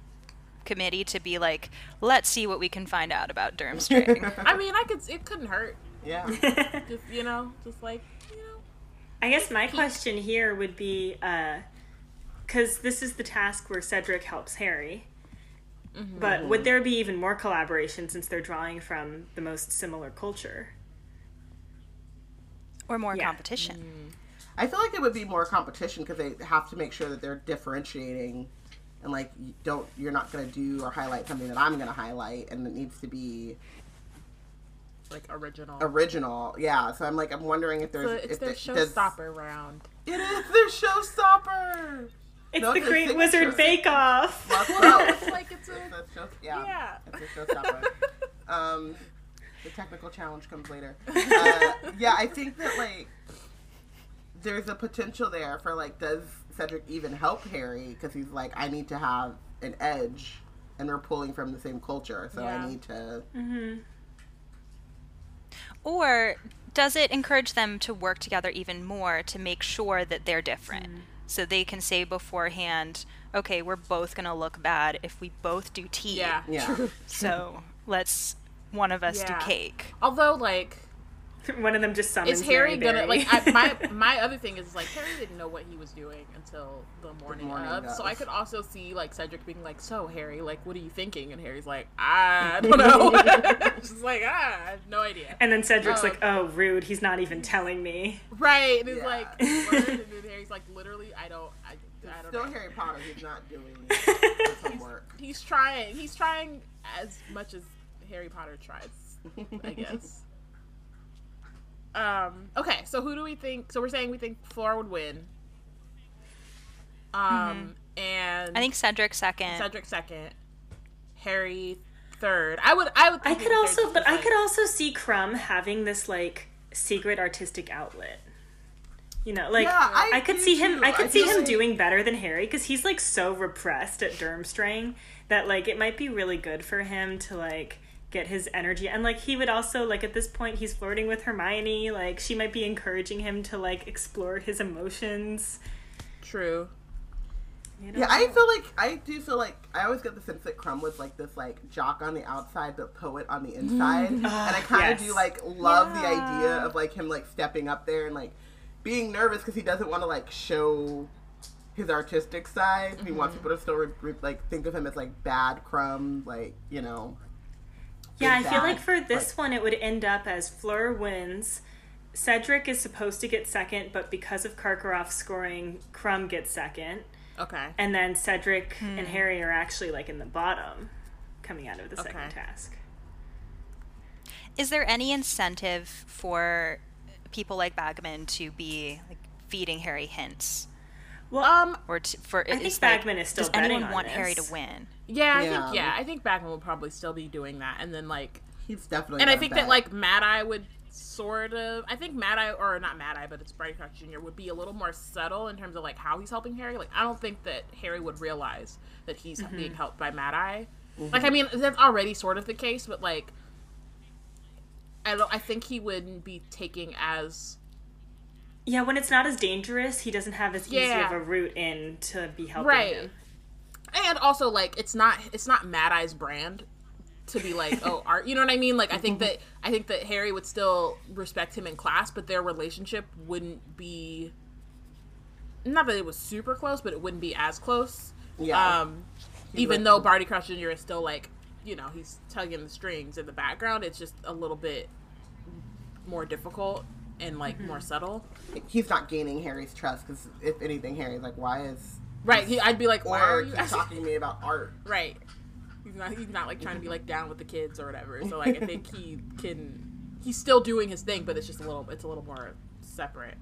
Committee to be like, let's see what we can find out about Durmstrang? I mean, I could. It couldn't hurt. Yeah. Just you know, just like you know. I guess my question here would be uh, because this is the task where Cedric helps Harry. Mm-hmm. But mm-hmm. would there be even more collaboration since they're drawing from the most similar culture? or more Yeah. competition? Mm. I feel like it would be more competition because they have to make sure that they're differentiating and like you don't you're not going to do or highlight something that I'm going to highlight and it needs to be Like original. original. Yeah, so I'm like I'm wondering if So there's it's if their it- does- showstopper round. It is their showstopper. It's No, the it's Great signature Wizard. Bake Off. Well, it's like it's a That's show, yeah, yeah. it's a showstopper. um, the technical challenge comes later. Uh, yeah, I think that like there's a potential there for like, does Cedric even help Harry? Because he's like, I need to have an edge, and we're pulling from the same culture, so Yeah. I need to. Or does it encourage them to work together even more to make sure that they're different? Mm. So they can say beforehand, okay, we're both going to look bad if we both do tea. Yeah. Yeah, So let's one of us Yeah. do cake. Although like One of them just summons is Harry Mary gonna Berry. like I, my my other thing is like Harry didn't know what he was doing until the morning, morning of. So. I could also see like Cedric being like, "So Harry, like, what are you thinking?" And Harry's like, "I don't know." Just like, ah, I have no idea. and then Cedric's Oh. like, "Oh, rude! He's not even telling me." Right? And he's Yeah. like, and then Harry's like, literally, I don't, I, I don't still know. Harry Potter. He's not doing his homework. He's trying. He's trying as much as Harry Potter tries, I guess. Um. Okay. So who do we think? So we're saying we think Flora would win. Um. And I think Cedric second. Cedric second. Harry third. I would. I would. I could also, just but I because, could also see Krum having this like secret artistic outlet. You know, like Yeah, I I, could do see him. too. I could I see him like- doing better than Harry because he's like so repressed at Durmstrang that like it might be really good for him to like get his energy and like he would also like at this point he's flirting with Hermione. Like she might be encouraging him to like explore his emotions. True. You know? Yeah, I feel like I do feel like I always get the sense that Krum was like this like jock on the outside but poet on the inside, mm. and I kind of yes. do like love the idea of like him like stepping up there and like being nervous because he doesn't want to like show his artistic side. He wants mm-hmm. people to still re- re- like think of him as like bad Krum, like you know. Yeah, I big feel like for this like- one, it would end up as Fleur wins. Cedric is supposed to get second, but because of Karkaroff scoring, Krum gets second. Okay. And then Cedric and Harry are actually like in the bottom coming out of the second Okay. task. Is there any incentive for people like Bagman to be like feeding Harry hints, Well, Um. or to, for? I think is, like, Bagman is still Does betting anyone on want Harry to win? Yeah. I Yeah. think. Yeah. I think Bagman will probably still be doing that, and then like, He's definitely. and I think bet. that like Mad Eye would sort of. I think Mad Eye or not Mad Eye, but it's Barty Crouch Jr. would be a little more subtle in terms of like how he's helping Harry. Like I don't think that Harry would realize that he's Mm-hmm. being helped by Mad Eye. Like I mean, that's already sort of the case, but like. I don't. I think he wouldn't be taking as yeah, when it's not as dangerous, he doesn't have as easy of a route in to be helping right him. And also like it's not it's not mad eye's brand to be like oh art you know what i mean? Like i think that i think that harry would still respect him in class but their relationship wouldn't be not that it was super close but it wouldn't be as close. Yeah. um even though barty crouch jr is still like you know he's tugging the strings in the background it's just a little bit more difficult and like more subtle. He's not gaining Harry's trust because if anything, Harry's like, why is right he, i'd be like why are you keep talking to me about art? Right. He's not. He's not like trying to be like down with the kids or whatever. So like I think he can. He's still doing his thing, but it's just a little. It's a little more separate.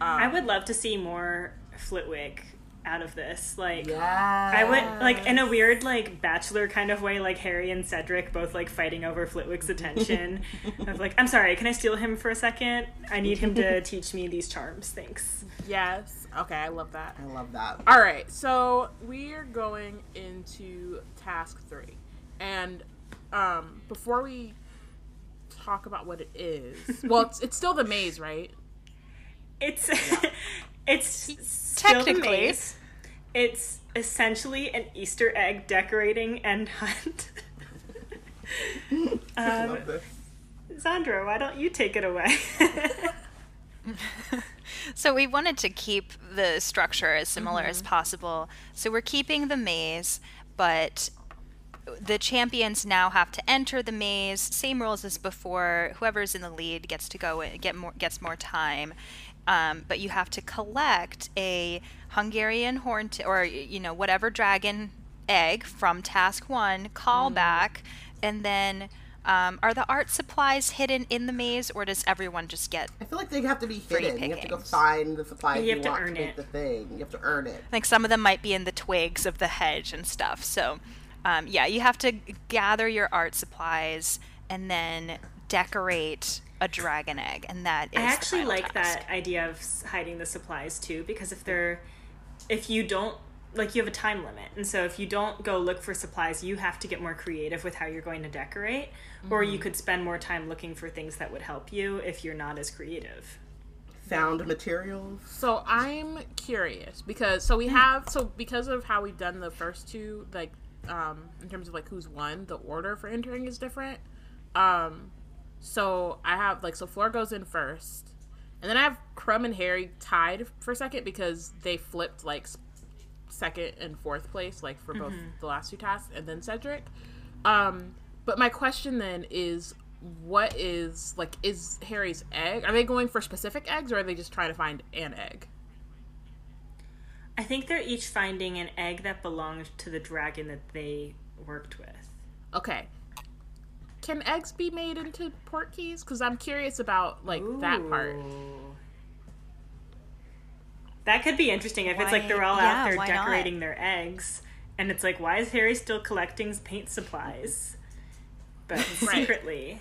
Um, I would love to see more Flitwick out of this. Like, Yeah. I would like in a weird like bachelor kind of way, like Harry and Cedric both like fighting over Flitwick's attention. of like, I'm sorry, can I steal him for a second? I need him to teach me these charms. Thanks. Yes. Okay. I love that. I love that. All right. So we are going into task three, and um, before we talk about what it is, well, it's, it's still the maze, right? It's it's still the Technically. maze. It's essentially an Easter egg decorating and hunt. I um, love this. Sandra, why don't you take it away? So we wanted to keep the structure as similar as Mm-hmm. possible. So we're keeping the maze, but the champions now have to enter the maze. Same rules as before. Whoever's in the lead gets to go in, get more gets more time. Um, but you have to collect a Hungarian horn t- or you know whatever dragon egg from task one. Call Mm. back, and then. Um, are the art supplies hidden in the maze, or does everyone just get I feel like they have to be hidden. You have to go find the supplies You you, have to earn to it. the thing. You have to earn it. like some of them might be in the twigs of the hedge and stuff. So, um, yeah, you have to gather your art supplies and then decorate a dragon egg, and that is. I the actually final like task. that idea of hiding the supplies too, because if they're, if you don't, like you have a time limit, and so if you don't go look for supplies, you have to get more creative with how you're going to decorate, or Mm-hmm. you could spend more time looking for things that would help you if you're not as creative. found materials. So I'm curious because so we have so because of how we've done the first two like um in terms of like who's won the order for entering is different. Um so I have like so Fleur goes in first. And then I have Krum and Harry tied for second because they flipped like second and fourth place like for both the last two tasks and then Cedric. Um but my question then is what is like is Harry's egg? Are they going for specific eggs or are they just trying to find an egg? I think they're each finding an egg that belonged to the dragon that they worked with. Okay. Can eggs be made into port keys? Because I'm curious about like that part. That could be interesting if it's like they're all yeah, out there why not? decorating their eggs, And it's like, why is Harry still collecting paint supplies? But Right. secretly.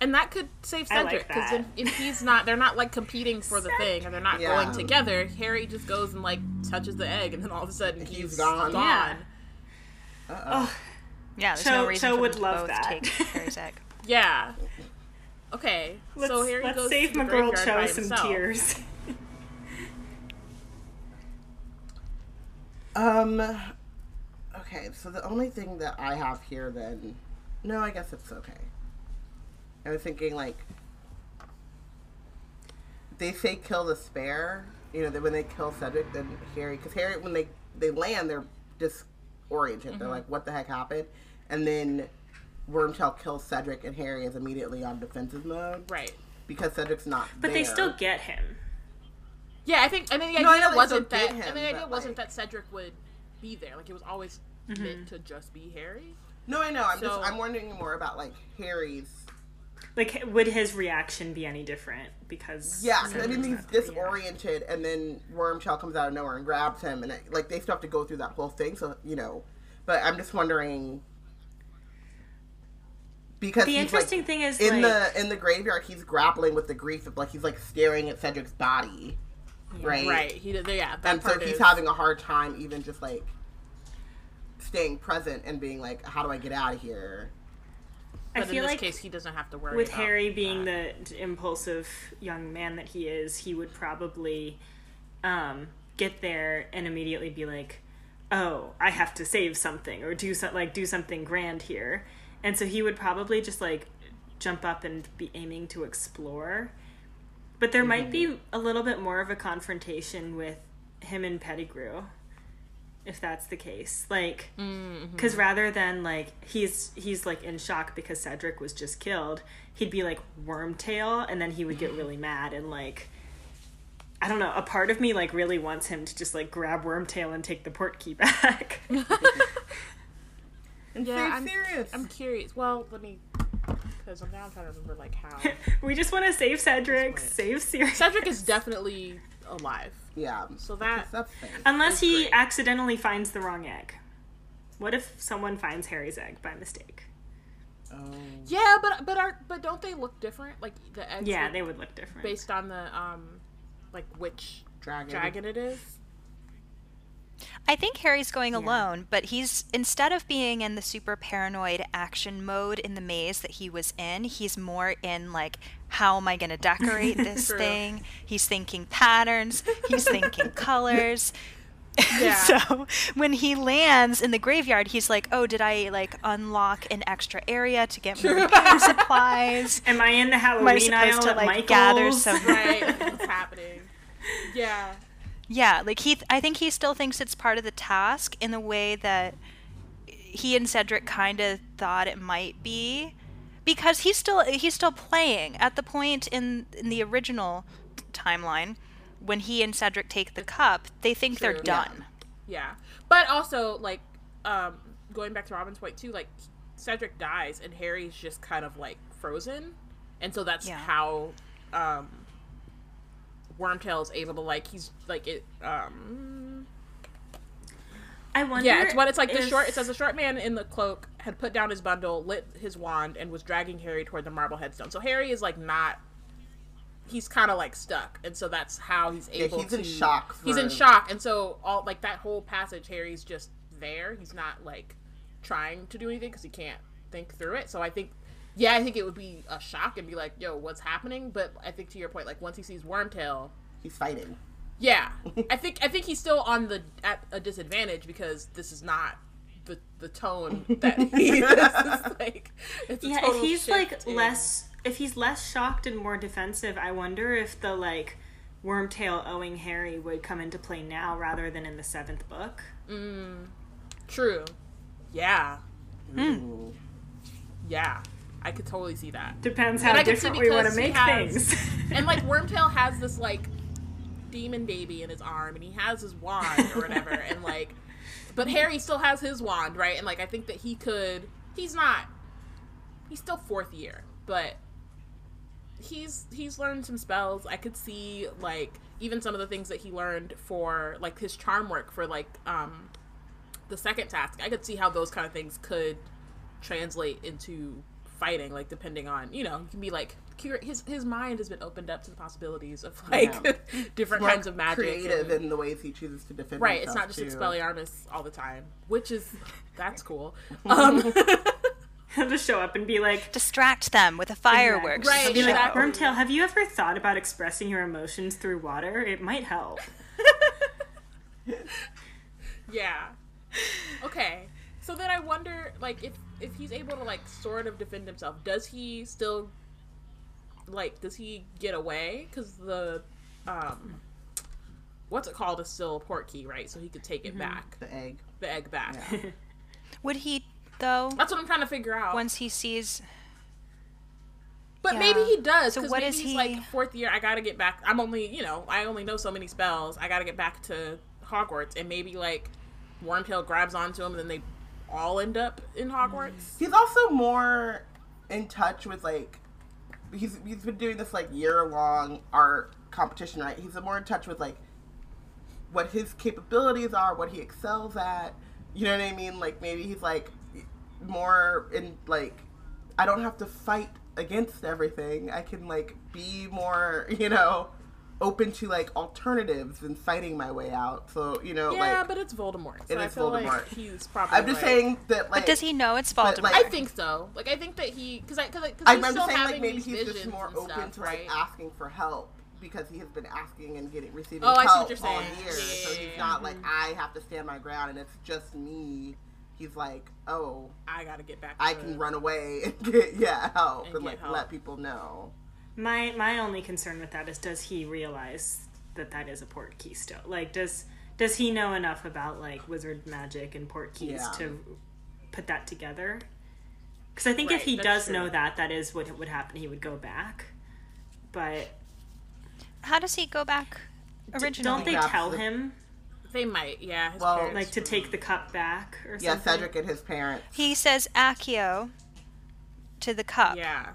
And that could save Cedric because that. if, if he's not, they're not like competing for the thing, or they're not Yeah. going together. Harry just goes and like touches the egg, and then all of a sudden He's he's gone. gone. Uh-oh. Oh, Yeah, there's Cho- no reason Cho for would them to love both that. take Harry's egg. Yeah. Okay. let's, so Harry let's goes save to the my girl Cho by some himself. tears. Um. Okay, so the only thing that I have here then, no, I guess it's okay. I was thinking like they say kill the spare. You know, that when they kill Cedric, then Harry, because Harry, when they they land, they're disoriented. They're mm-hmm. like, "What the heck happened?" And then Wormtail kills Cedric, and Harry is immediately on defensive mode Right. because Cedric's not. But they still get him. Yeah, I think. I mean, the No, I idea know they wasn't that. get him, and the idea but, wasn't like- that Cedric would be there. Like it was always mm-hmm. meant to just be Harry. No, I know. I'm So- just I'm wondering more about like Harry's Like, would his reaction be any different? Because Yeah, 'cause I mean he's not there, yeah. disoriented, and then Wormtail comes out of nowhere and grabs him, and it, like they still have to go through that whole thing. So you know, but I'm just wondering because The interesting like, thing is, in like, the in the graveyard, he's grappling with the grief of like he's like staring at Cedric's body, right? Right. He did. Yeah. That And so part he's having a hard time even just like staying present and being like, how do I get out of here? I But in this like case, he doesn't have to worry. with Harry being that. the impulsive young man that he is, he would probably um, get there and immediately be like, "Oh, I have to save something or do some like do something grand here," and so he would probably just like jump up and be aiming to explore. But there might be a little bit more of a confrontation with him and Pettigrew if that's the case like mm-hmm. because rather than like he's he's like in shock because cedric was just killed he'd be like wormtail and then he would get really mm-hmm. mad and like i don't know a part of me like really wants him to just like grab wormtail and take the port key back And Yeah, I'm- serious. I'm curious. Well, let me. Because I'm now trying to remember like how we just want to save cedric save sirius Cedric is definitely alive. Yeah. So that that's the unless he great. accidentally finds the wrong egg what if someone finds harry's egg by mistake Oh. Yeah, but but are but don't they look different? Like the eggs. yeah look they would look different based on the um, like which Dragon. dragon it is. I think Harry's going alone, but he's instead of being in the super paranoid action mode in the maze that he was in, he's more in like how am I going to decorate this thing? He's thinking patterns, he's thinking colors. Yeah. so when he lands in the graveyard, he's like, "Oh, did I like unlock an extra area to get more repair supplies? am i in the Am I halloween aisle supposed to like Michael's? gather some Right. what's happening? Yeah. Yeah, like he, th- I think he still thinks it's part of the task in the way that he and Cedric kind of thought it might be, because he's still he's still playing at the point in in the original timeline when he and Cedric take the cup. They think they're done. Yeah. But also like um going back to Robin's point too, like Cedric dies and Harry's just kind of like frozen. And so that's Yeah. how um Wormtail is able to like he's like it um I wonder. Yeah, it's what it's like the short it says the short man in the cloak had put down his bundle, lit his wand, and was dragging Harry toward the marble headstone. So Harry is like not he's kind of like stuck, and so that's how he's Yeah, able he's to in shock. He's in shock, and so all like that whole passage, Harry's just there. He's not like trying to do anything because he can't think through it. So I think, yeah, I think it would be a shock and be like, "Yo, what's happening?" But I think to your point, like once he sees Wormtail, He's fighting. yeah, I think I think he's still on the at a disadvantage because this is not the the tone that he is. It's like it's a Yeah, total if he's like in- less, if he's less shocked and more defensive, I wonder if the like Wormtail owing Harry would come into play now rather than in the seventh book. Mm, true, yeah, hmm. Ooh. yeah, I could totally see that. Depends how I can see different we want to make has- things. and like Wormtail has this like demon baby in his arm and he has his wand or whatever and like but Harry still has his wand, right? And like I think that he could he's not he's still fourth year, but he's he's learned some spells. I could see like even some of the things that he learned for like his charm work for like um the second task. I could see how those kind of things could translate into fighting like depending on, you know, you can be like cur- his his mind has been opened up to the possibilities of like Yeah. different More kinds of magic. creative and- in the ways he chooses to defend right, it's not just too. Expelliarmus all the time, which is that's cool. Um He'll just show up and be like, Distract them with a fireworks. Right, be like, Exactly. Wormtail, have you ever thought about expressing your emotions through water? It might help. Yeah. Okay. So then I wonder, like, if if he's able to like sort of defend himself, does he still like does he get away? Because the um, what's it called is still a port key, right? So he could take it back, The egg. the egg back. Yeah. Would he though? That's what I'm trying to figure out. Once he sees, But Yeah. maybe he does. So because what maybe is he's he- like fourth year. I gotta get back. I'm only you know I only know so many spells. I gotta get back to Hogwarts, and maybe like Wormtail grabs onto him, and then they all end up in Hogwarts. He's also more in touch with like he's he's been doing this like year long art competition, right? He's more in touch with like what his capabilities are, what he excels at. You know what I mean? Like maybe he's like more in like I don't have to fight against everything. I can like be more, you know, open to like alternatives and fighting my way out. So, you know, Yeah, like but it's Voldemort. So It I is feel Voldemort. like he's probably. I'm just right. saying that like but does he know it's but, Voldemort? like- I think so. Like I think that he because I because I'm, I'm still just saying, like, having maybe these he's just more open stuff, to right? like asking for help because he has been asking and getting receiving Oh, I see help what you're all saying. year. Yeah, so he's not like I have to stand my ground and it's just me. He's like, oh, I gotta get back. I to- can run away and get yeah help And and, like help. let people know. My my only concern with that is does he realize that that is a port key still? Like does does he know enough about like wizard magic and port keys Yeah. to put that together? Because I think if he does true. know that, that is what would happen. He would go back. But How does he go back originally? don't they tell the- him They might. Yeah. His Well, parents like to take the cup back or Yeah, something? Yeah, Cedric and his parents. He says Accio to the cup, Yeah.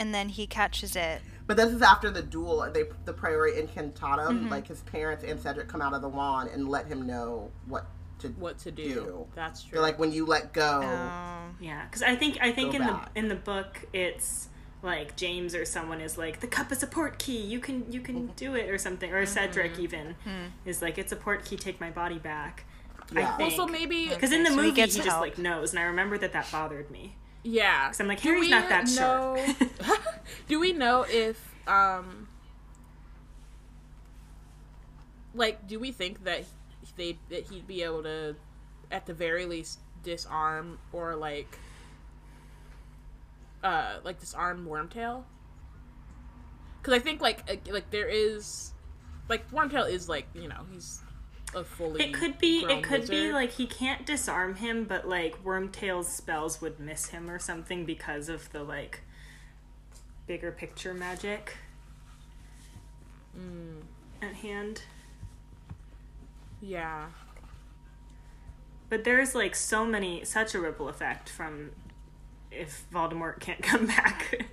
And then he catches it. But this is after the duel. They the Priori Incantatem. Mm-hmm. Like his parents and Cedric come out of the wand and let him know what to What to do? do. That's true. They're like when you let go. Oh. Yeah, because I think I think in back. the in the book it's like James or someone is like the cup is a port key. You can you can mm-hmm. do it or something. Or Cedric mm-hmm. even hmm. is like it's a port key. Take my body back. Yeah. I think. also maybe because in the so movie he, gets just help. like knows, and I remember that that bothered me. Yeah. Because I'm like Harry's not that know- sure. do we know if um like do we think that they that he'd be able to at the very least disarm or like uh like disarm wormtail because i think like like there is like wormtail is like you know he's a fully It could be. It could be like he can't disarm him, but like Wormtail's spells would miss him or something because of the like bigger picture magic Mm. at hand. yeah But there's like so many, such a ripple effect from if Voldemort can't come back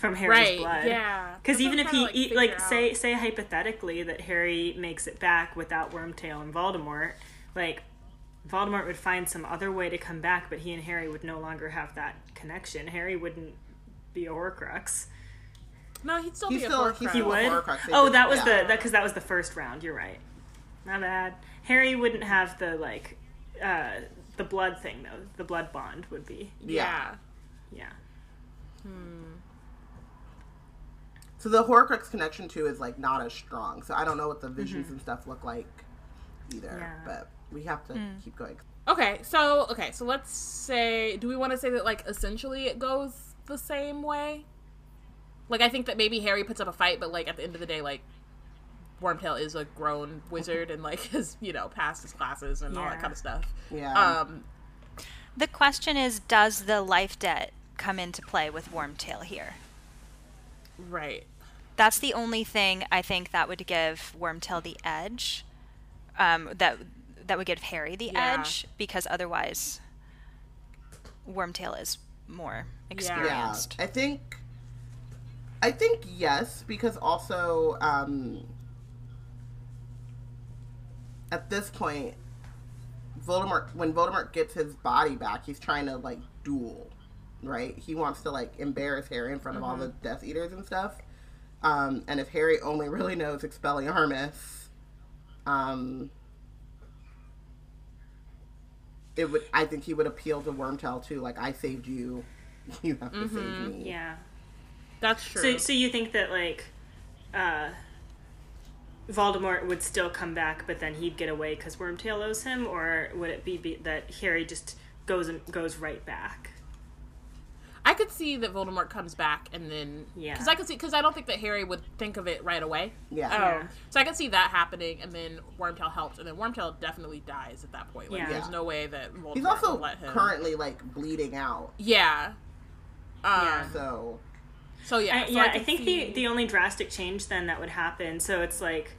from Harry's right blood. yeah Because even if he to, eat, like say say hypothetically that Harry makes it back without Wormtail and Voldemort, like Voldemort would find some other way to come back, but he and Harry would no longer have that connection. Harry wouldn't be a Horcrux. no he'd still He's be still- a Horcrux. He would. Horcrux, Oh, that was yeah. the that because that was the first round. You're right. My bad. Harry wouldn't have the like uh, the blood thing though. The blood bond would be yeah yeah. So the Horcrux connection too is like not as strong. So I don't know what the visions Mm-hmm. and stuff look like either. Yeah. But we have to keep going. Okay, so okay, so let's say do we want to say that like essentially it goes the same way? Like I think that maybe Harry puts up a fight, but like at the end of the day, like Wormtail is a grown wizard and like has, you know, passed his classes and all that kind of stuff. Yeah. Um The question is, does the life debt come into play with Wormtail here? Right. That's the only thing I think that would give Wormtail the edge. Um, that that would give Harry the Yeah. edge because otherwise, Wormtail is more experienced. yeah. I think I think yes, because also um, at this point, Voldemort when Voldemort gets his body back, he's trying to like duel, right? He wants to like embarrass Harry in front of all the Death Eaters and stuff. Um, and if Harry only really knows Expelliarmus, um, it would. I think he would appeal to Wormtail too. Like I saved you, you have to save me. Yeah. That's true. So, so you think that like, uh, Voldemort would still come back, but then he'd get away because Wormtail owes him, or would it be, be that Harry just goes and goes right back? I could see that Voldemort comes back and then Yeah. because I could see because I don't think that Harry would think of it right away. Yeah. Um, Yeah. So I could see that happening, and then Wormtail helps, and then Wormtail definitely dies at that point. Like, Yeah. there's no way that Voldemort He's also will let him. currently like bleeding out. Yeah. Um, Yeah. So So yeah. I, so yeah, I, could think see- the the only drastic change then that would happen. So it's like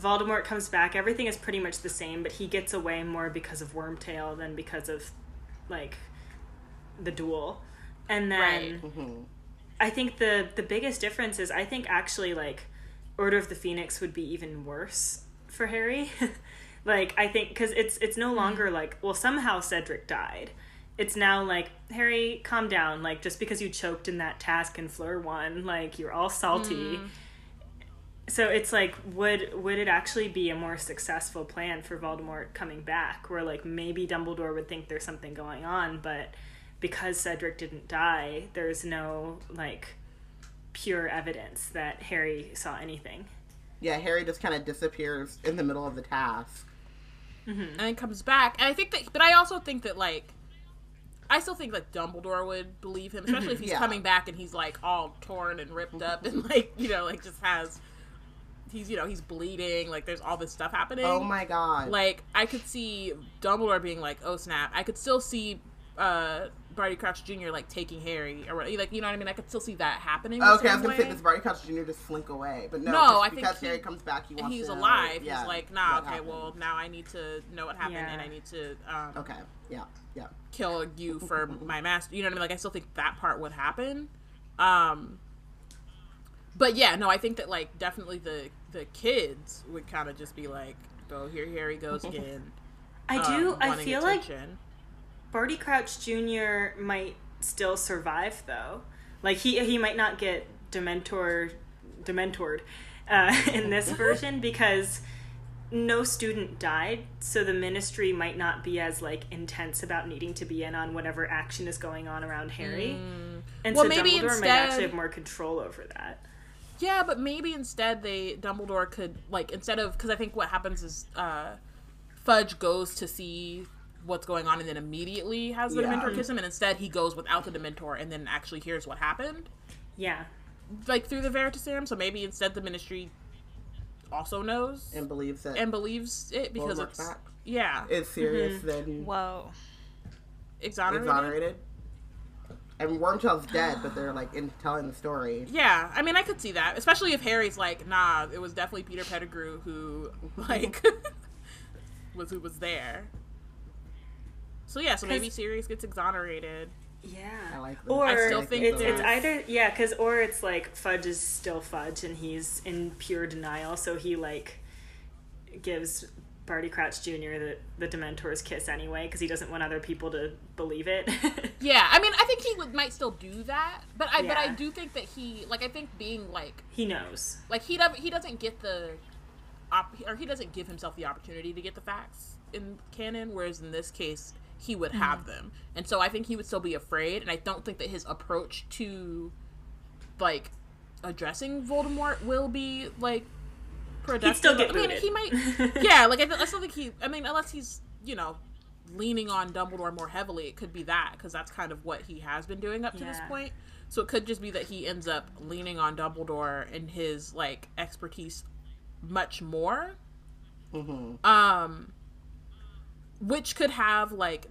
Voldemort comes back. Everything is pretty much the same, but he gets away more because of Wormtail than because of like the duel. And then Right. mhm. I think the the biggest difference is I think actually like Order of the Phoenix would be even worse for Harry. like I think because it's it's no longer like well somehow Cedric died. It's now like Harry, calm down. Like just because you choked in that task and Fleur won, like you're all salty. So it's like would would it actually be a more successful plan for Voldemort coming back, where like maybe Dumbledore would think there's something going on, but because Cedric didn't die, there's no like pure evidence that Harry saw anything. yeah, Harry just kind of disappears in the middle of the task. and then comes back, and I think that, but I also think that like. I still think like Dumbledore would believe him, especially if he's Yeah. coming back and he's like all torn and ripped up and like you know like just has he's you know he's bleeding like there's all this stuff happening. Oh my god! like I could see Dumbledore being like, "Oh snap!" I could still see uh, Barty Crouch Jr. like taking Harry or like you know what I mean. I could still see that happening. the okay, I was gonna say way. does Barty Crouch Jr. just slink away? But no, No, just I think because he- Harry comes back, he wants he's to know, alive. yeah, he's like, nah, okay, happened. well now I need to know what happened and I need to um, okay, yeah, yeah, kill you for my master. You know what I mean? Like I still think that part would happen. Um, but yeah, no, I think that like definitely the the kids would kind of just be like, "Oh, here Harry goes again." I do. um, I wanting feel like attention. Barty Crouch Jr. might still survive though. Like he he might not get Dementor Dementored uh, in this version because no student died, so the ministry might not be as like intense about needing to be in on whatever action is going on around Harry. And Mm. Well, so maybe Dumbledore might instead- actually have more control over that. Yeah, but maybe instead they Dumbledore could like instead of because I think what happens is uh, Fudge goes to see what's going on and then immediately has the Yeah. Dementor kiss him, and instead he goes without the Dementor and then actually hears what happened, Yeah. like through the Veritaserum. So maybe instead the Ministry also knows and believes that and believes it because it's back. yeah It's serious mm-hmm. then Whoa. exonerated. exonerated. And Wormtail's dead, but they're like in telling the story. Yeah, I mean, I could see that, especially if Harry's like, "Nah, it was definitely Peter Pettigrew who, like, was who was there." So yeah, so maybe 'Cause- Sirius gets exonerated. Yeah. I like that. Or I still think it's, it's either yeah, because or it's like Fudge is still Fudge and he's in pure denial, so he like gives Barty Crouch Jr. the the Dementor's kiss anyway because he doesn't want other people to believe it. Yeah, I mean, I think he would might still do that, but I but I do think that he like I think being like he knows. like he doesn't he doesn't get the op- or he doesn't give himself the opportunity to get the facts in canon whereas in this case he would have them. And so i think he would still be afraid and i don't think that his approach to like addressing voldemort will be like productive. Still get i mean booted. he might yeah like I, th- I still think he i mean unless he's you know leaning on dumbledore more heavily it could be that because that's kind of what he has been doing up to this point. So it could just be that he ends up leaning on Dumbledore and his like expertise much more. Um, which could have like,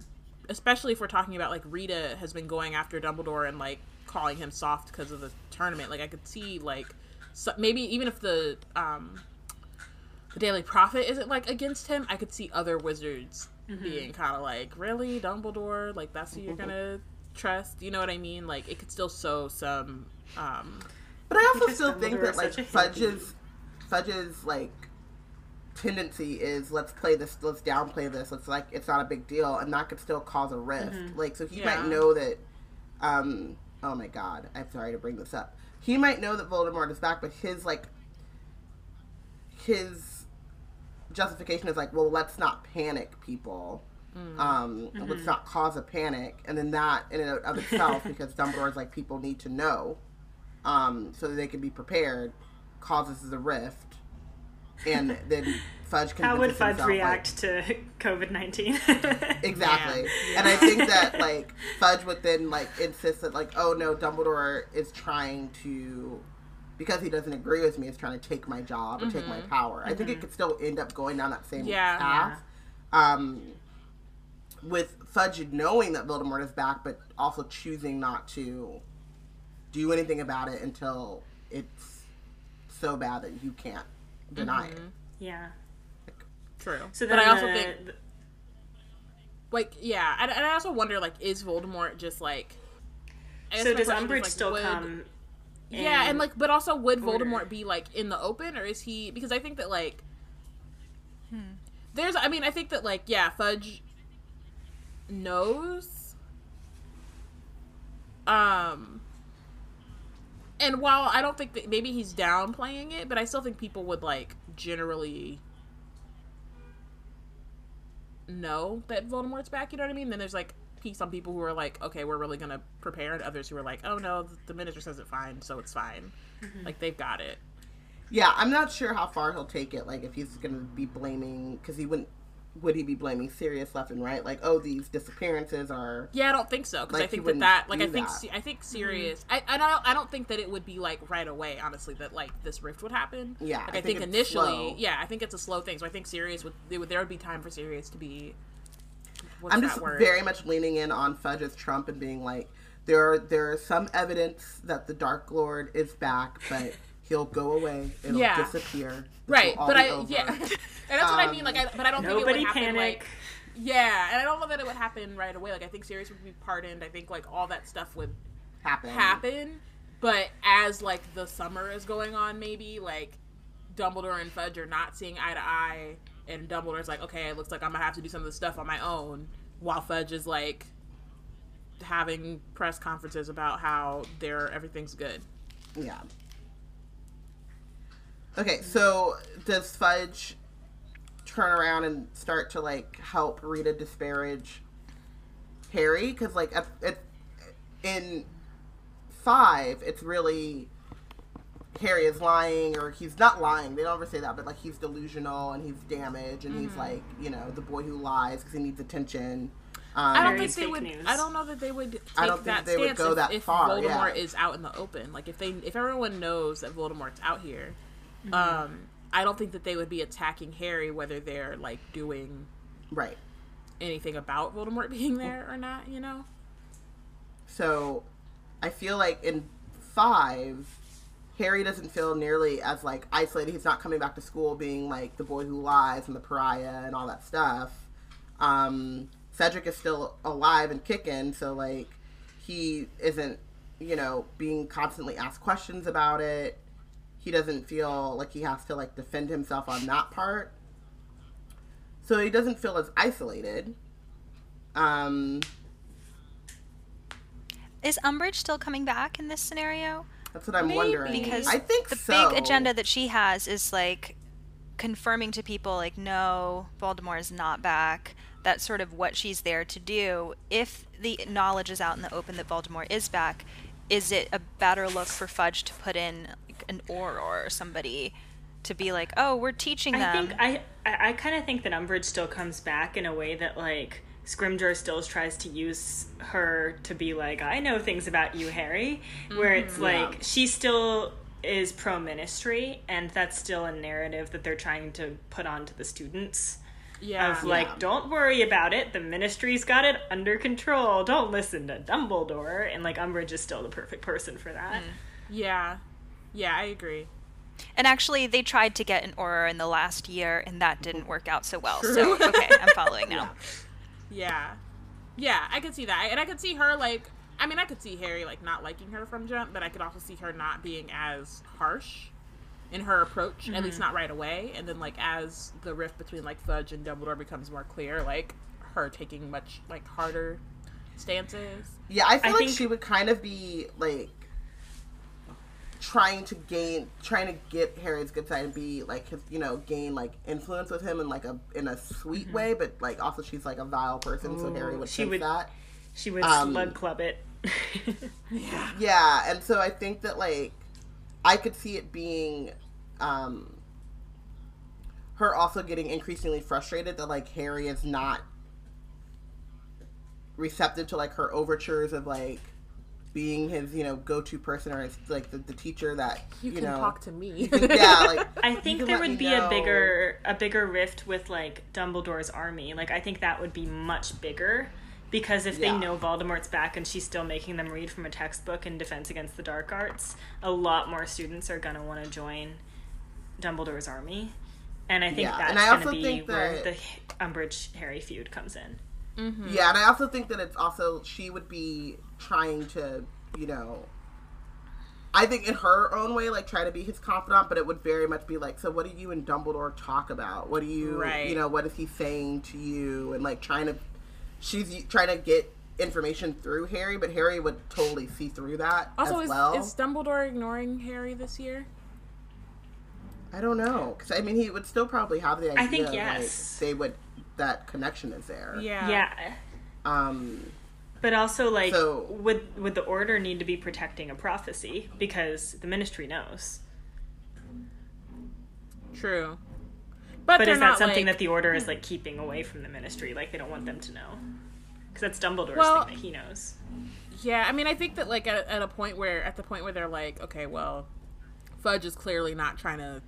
especially if we're talking about like Rita has been going after Dumbledore and like calling him soft because of the tournament. Like I could see like so, maybe even if the um the Daily Prophet isn't like against him, I could see other wizards being kind of like, really Dumbledore, like that's who you're gonna trust. You know what I mean? Like it could still sow some. um But I also Because still think that like such a Fudge's Fudge's like tendency is let's play this, let's downplay this. It's like it's not a big deal, and that could still cause a rift. Mm-hmm. Like so, he Yeah. might know that. Um. Oh my God, I'm sorry to bring this up. He might know that Voldemort is back, but his like his justification is like, well, let's not panic people. Um, and let's not cause a panic, and then that in and of itself, because Dumbledore's like people need to know, um, so that they can be prepared, causes the rift, and then Fudge. How would Fudge himself, like- react to COVID nineteen? Exactly. And I think that like Fudge would then like insist that like, oh no, Dumbledore is trying to because he doesn't agree with me is trying to take my job or take my power. I think it could still end up going down that same Yeah. path. Um with Fudge knowing that Voldemort is back but also choosing not to do anything about it until it's so bad that you can't deny it. yeah. True. So but then I also the- think, the- like, yeah, and, and I also wonder, like, is Voldemort just like? I guess so does Umbridge like, still would- come? Yeah, and like, but also, would order? Voldemort be like in the open, or is he? Because I think that like, there's, I mean, I think that like, yeah, Fudge knows. Um, and while I don't think that maybe he's downplaying it, but I still think people would like generally know that Voldemort's back. You know what I mean? Then there's like pe- some people who are like, okay, we're really gonna prepare, and others who are like, oh no, the minister says it's fine, so it's fine. Mm-hmm. Like they've got it. Yeah, I'm not sure how far he'll take it. Like, if he's going to be blaming, because he wouldn't, would he be blaming Sirius left and right? Like, oh, these disappearances are. Yeah, I don't think so because Like, I think that that like I think that. I think mm-hmm. Sirius. I I don't I don't think that it would be like right away. Honestly, that like this rift would happen. Yeah, like, I I, think think, initially, slow. yeah, I think it's a slow thing. So I think Sirius would there would there would be time for Sirius to be. What's I'm that just word? very much leaning in on Fudge as Trump and being like, there are there is some evidence that the Dark Lord is back, but he'll go away. It'll Yeah. disappear. This right, but I over. yeah, and that's what I Um, mean. Like, I, but I don't think it would happen panic. like. Yeah, and I don't know that it would happen right away. Like I think Sirius would be pardoned. I think like all that stuff would happen. happen, but as like the summer is going on, maybe like Dumbledore and Fudge are not seeing eye to eye, and Dumbledore's like, okay, it looks like I'm gonna have to do some of this stuff on my own, while Fudge is like having press conferences about how they're everything's good. Yeah. Okay, so does Fudge turn around and start to like help Rita disparage Harry? Because like at, at, in five, it's really Harry is lying, or he's not lying. They don't ever say that, but like he's delusional and he's damaged, and he's like you know the boy who lies because he needs attention. Um, I don't think they would. news. I don't know that they would take I don't think that they would stance go if, that if far, Voldemort yeah. is out in the open. Like if they, if everyone knows that Voldemort's out here, Mm-hmm. um, I don't think that they would be attacking Harry whether they're like doing right. anything about Voldemort being there or not. You know? So I feel like in five, Harry doesn't feel nearly as like isolated. He's not coming back to school being like the boy who lies and the pariah and all that stuff. Um, Cedric is still alive and kicking, so like he isn't, you know, being constantly asked questions about it. He doesn't feel like he has to like defend himself on that part. So he doesn't feel as isolated. Um, Is Umbridge still coming back in this scenario? That's what I'm Maybe. wondering. Because I think the so. big agenda that she has is like confirming to people like no, Voldemort is not back. That's sort of what she's there to do. If the knowledge is out in the open that Voldemort is back, is it a better look for Fudge to put in like, an Auror or somebody to be like, oh, we're teaching that I think I I, I kind of think that Umbridge still comes back in a way that like Scrimgeour still tries to use her to be like I know things about you, Harry, where it's mm-hmm. like Yeah. she still is pro ministry, and that's still a narrative that they're trying to put onto the students. Yeah. Of like, Yeah. don't worry about it. The ministry's got it under control. Don't listen to Dumbledore. And like, Umbridge is still the perfect person for that. Mm. yeah. Yeah, I agree. And actually, they tried to get an Auror in the last year, and that didn't work out so well. So, okay, I'm following now. Yeah. Yeah, I could see that. And I could see her like I I mean, I could see Harry like not liking her from jump, but I could also see her not being as harsh in her approach, at least not right away. And then like as the rift between like Fudge and Dumbledore becomes more clear, like her taking much like harder stances. Yeah, I feel I like think- she would kind of be like trying to gain, trying to get Harry's good side and be like his, you know, gain like influence with him in like a in a sweet way, but like also she's like a vile person, so Harry would she sense would- that. She would Um, slug club it. yeah Yeah, and so I think that like I could see it being um her also getting increasingly frustrated that like Harry is not receptive to like her overtures of like being his, you know, go to person or his, like the, the teacher that You, you, can know talk to me. Yeah, like I think there would be know. a bigger a bigger rift with like Dumbledore's army. Like I think that would be much bigger because if Yeah. they know Voldemort's back and she's still making them read from a textbook in Defense Against the Dark Arts, a lot more students are going to want to join Dumbledore's army. And I think Yeah, that's and I going to be think where that- the Umbridge Harry feud comes in. Mm-hmm. Yeah, and I also think that it's also she would be trying to, you know, I think in her own way, like try to be his confidant, but it would very much be like, so what do you and Dumbledore talk about? What do you, Right. you know, what is he saying to you? And like trying to, she's trying to get information through Harry, but Harry would totally see through that also, as is, well. is Dumbledore ignoring Harry this year? I don't know, because I mean, he would still probably have the idea. I think like, yes. they would. That connection is there. Yeah. Yeah. Um. But also, like, So- would would the Order need to be protecting a prophecy because the Ministry knows? True. But, But they're is that something like- that the Order is like keeping away from the Ministry? Like they don't want them to know, because that's Dumbledore's Well- thing that he knows. Yeah, I mean, I think that like at, at a point where at the point where they're like, okay, well, Fudge is clearly not trying to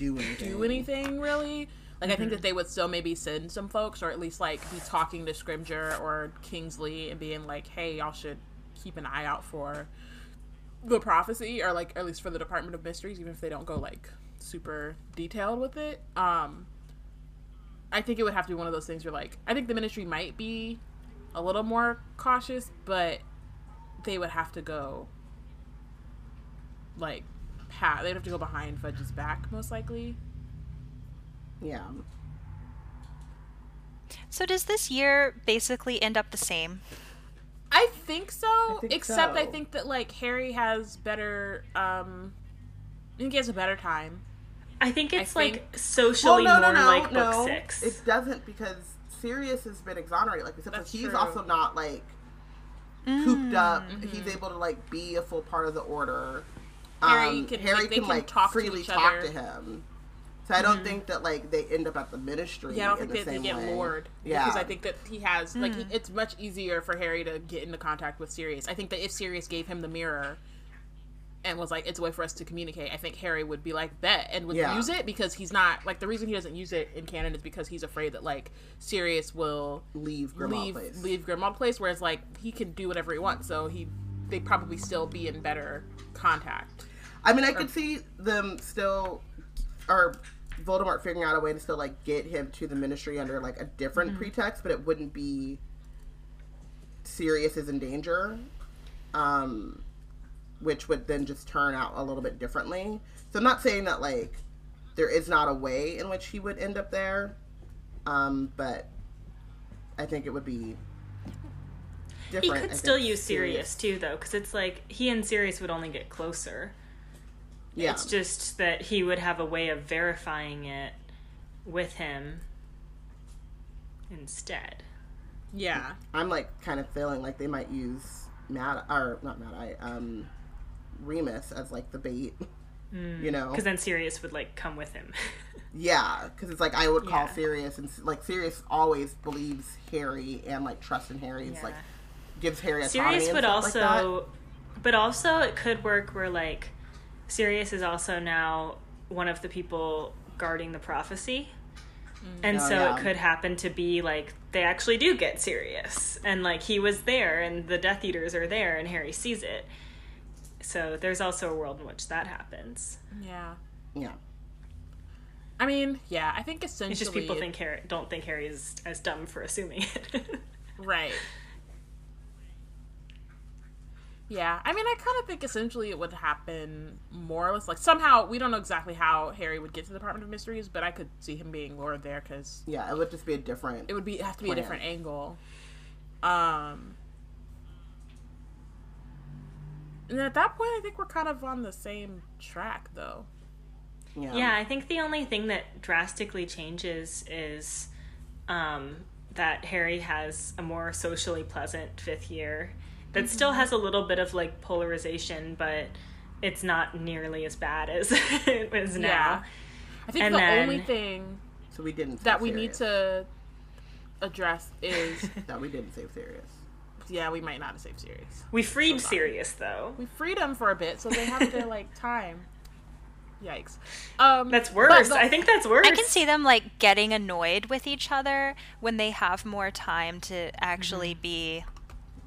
Do anything. do anything really. Like I think that they would still maybe send some folks, or at least like be talking to Scrimgeour or Kingsley and being like, "Hey, y'all should keep an eye out for the prophecy, or like at least for the Department of Mysteries, even if they don't go like super detailed with it." Um, I think it would have to be one of those things where like I think the Ministry might be a little more cautious, but they would have to go like pat. They'd have to go behind Fudge's back most likely. Yeah. So does this year basically end up the same? I think so. think except I think that like Harry has better um I think he has a better time. I think it's think- like socially more like no. book six. It doesn't because Sirius has been exonerated. Like we said, so That's he's true. also not like cooped up. He's able to like be a full part of the order. Harry Um, can- Harry like, can can like talk to freely each talk other. to him. So I don't think that like they end up at the ministry. Yeah, I don't in think the that they same get way. lured. Yeah, Because I think that he has like he, it's much easier for Harry to get into contact with Sirius. I think that if Sirius gave him the mirror and was like, it's a way for us to communicate, I think Harry would be like, bet and would Yeah. use it because he's not like the reason he doesn't use it in canon is because he's afraid that like Sirius will leave Grimmauld leave Place. leave Grimmauld Place, whereas like he can do whatever he wants, so he they probably still be in better contact. I mean, I could see them still, or Voldemort figuring out a way to still like get him to the Ministry under like a different pretext, but it wouldn't be Sirius is in danger, um, which would then just turn out a little bit differently. So I'm not saying that like there is not a way in which he would end up there, um, but I think it would be. he Different. I could think still use Sirius too, though, because it's like he and Sirius would only get closer. Yeah, It's just that he would have a way of verifying it with him instead. Yeah. I'm like kind of feeling like they might use Mad or not Mad Eye, um, Remus as like the bait. You know, Because then Sirius would like come with him. yeah, because it's like I would call Yeah. Sirius, and like Sirius always believes Harry and like trusts in Harry. It's like gives Harry autonomy Sirius and would stuff like that. also, but also it could work where like Sirius is also now one of the people guarding the prophecy. Mm. And Oh, so yeah. it could happen to be like they actually do get Sirius, and like he was there, and the Death Eaters are there, and Harry sees it. So there's also a world in which that happens. Yeah. Yeah, I mean, yeah, I think essentially It's just people think Harry don't think Harry is as dumb for assuming it. right. Yeah, I mean, I kind of think essentially it would happen more or less like somehow we don't know exactly how Harry would get to the Department of Mysteries, but I could see him being lured there because Yeah, it would just be a different. it would be have to be a different angle. Um, and at that point, I think we're kind of on the same track, though. yeah. Yeah, I think the only thing that drastically changes is um, that Harry has a more socially pleasant fifth year that still has a little bit of like polarization, but it's not nearly as bad as it is now. Yeah. I think And the then- only thing So we didn't. that say we need to address is That we didn't save Sirius. yeah, we might not have saved Sirius. We freed Sirius though. We freed them for a bit, so they have their like time. Yikes. Um, That's worse. the- I think that's worse. I can see them like getting annoyed with each other when they have more time to actually Mm-hmm. be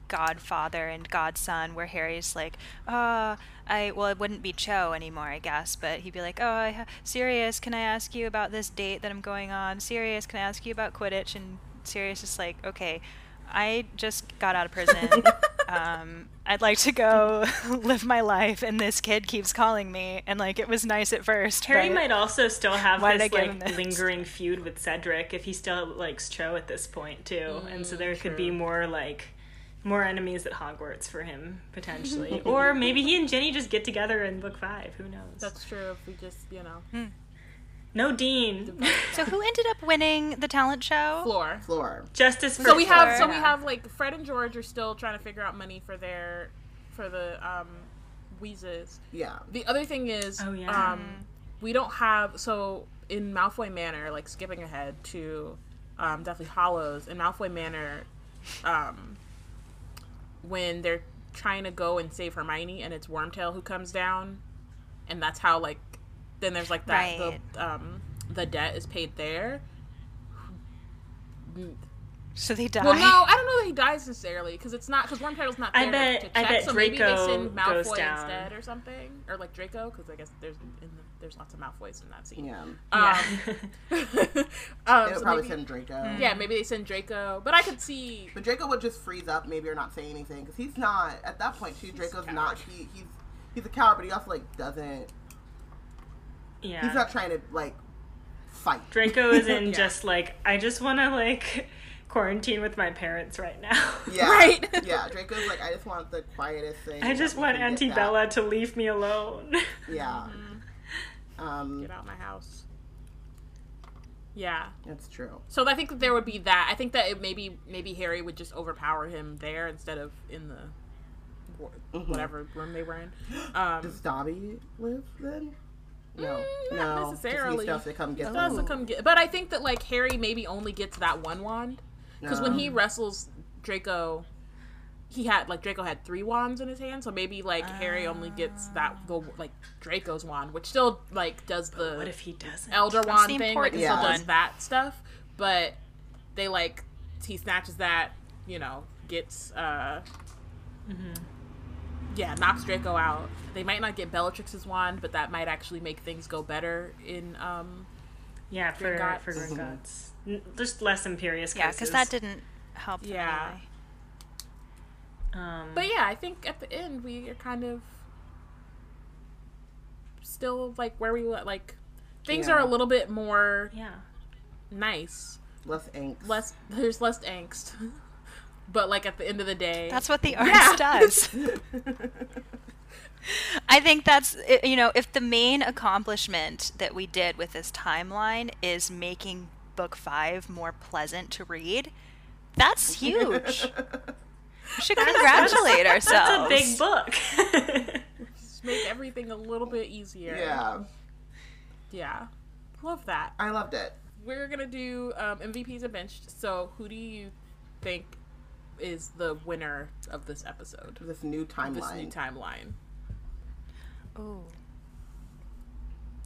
godfather and godson where Harry's like, uh, I well it wouldn't be Cho anymore, I guess, but he'd be like, "Oh, I ha- Sirius, can I ask you about this date that I'm going on? Sirius, can I ask you about Quidditch?" And Sirius is like, "Okay, I just got out of prison. um, I'd like to go live my life, and this kid keeps calling me. And like, it was nice at first. Harry might also still have Why did I this like this? lingering feud with Cedric if he still likes Cho at this point too, and so there could be more like more enemies at Hogwarts for him potentially, or maybe he and Ginny just get together in book five. Who knows? That's true. If we just you know no Dean. So who ended up winning the talent show? Fleur. Fleur. Justice for So we have so Fleur. we have like Fred and George are still trying to figure out money for their for the um Wheezes. Yeah. The other thing is, Oh, yeah. um, we don't have so in Malfoy Manor, like skipping ahead to um, Deathly Hallows in Malfoy Manor, um, when they're trying to go and save Hermione, and it's Wormtail who comes down, and that's how like then there's like that Right. the um, the debt is paid there. So they die. Well, no, I don't know that he dies necessarily because it's not because Wormtail's not I bet- to I bet so maybe they Draco send goes Malfoy down. instead or something, or like Draco because I guess there's in the, there's lots of Malfoys in that scene. Yeah. Yeah. Um, um, They would so probably maybe- send Draco. yeah, maybe they send Draco, but I could see. But Draco would just freeze up, maybe, or not say anything, because he's not at that point. Too, Draco's not. He, he's he's a coward, but he also like doesn't. yeah. He's not trying to like fight. Draco is in Yeah. just like I just want to like quarantine with my parents right now. Yeah. Right. yeah. Draco's like, I just want the quietest thing. I just want Auntie back." Bella to leave me alone. Yeah. Um, Get out my house. Yeah. that's true. So I think that there would be that. I think that it maybe maybe Harry would just overpower him there instead of in the Mm-hmm. whatever room they were in. Um, Does Dobby live then? No, Mm, not just necessarily. stuff to come get does them. come get, but I think that like Harry maybe only gets that one wand because when he wrestles Draco, he had like Draco had three wands in his hand, so maybe like Harry only gets that the like Draco's wand, which still like does the what if he doesn't? Elder wand thing, like it important still does that stuff, but they like he snatches that, you know, gets uh yeah, knocks Draco out. They might not get Bellatrix's wand, but that might actually make things go better in um yeah, for Gringotts. for Gringotts. N- Just less Imperius yeah, because that didn't help Yeah. anyway. Um, But yeah, I think at the end we are kind of still like where we were- like things Yeah. are a little bit more yeah. nice. Less angst. Less there's less angst. But like at the end of the day, That's what the arts Yeah. does. I think that's you know if the main accomplishment that we did with this timeline is making book five more pleasant to read, that's huge. We should congratulate ourselves. That's a big book. just make everything a little bit easier. yeah, Yeah. Love that. I loved it. We're gonna do um, MVPs and benched. So who do you think is the winner of this episode? This new timeline. This new timeline. Oh.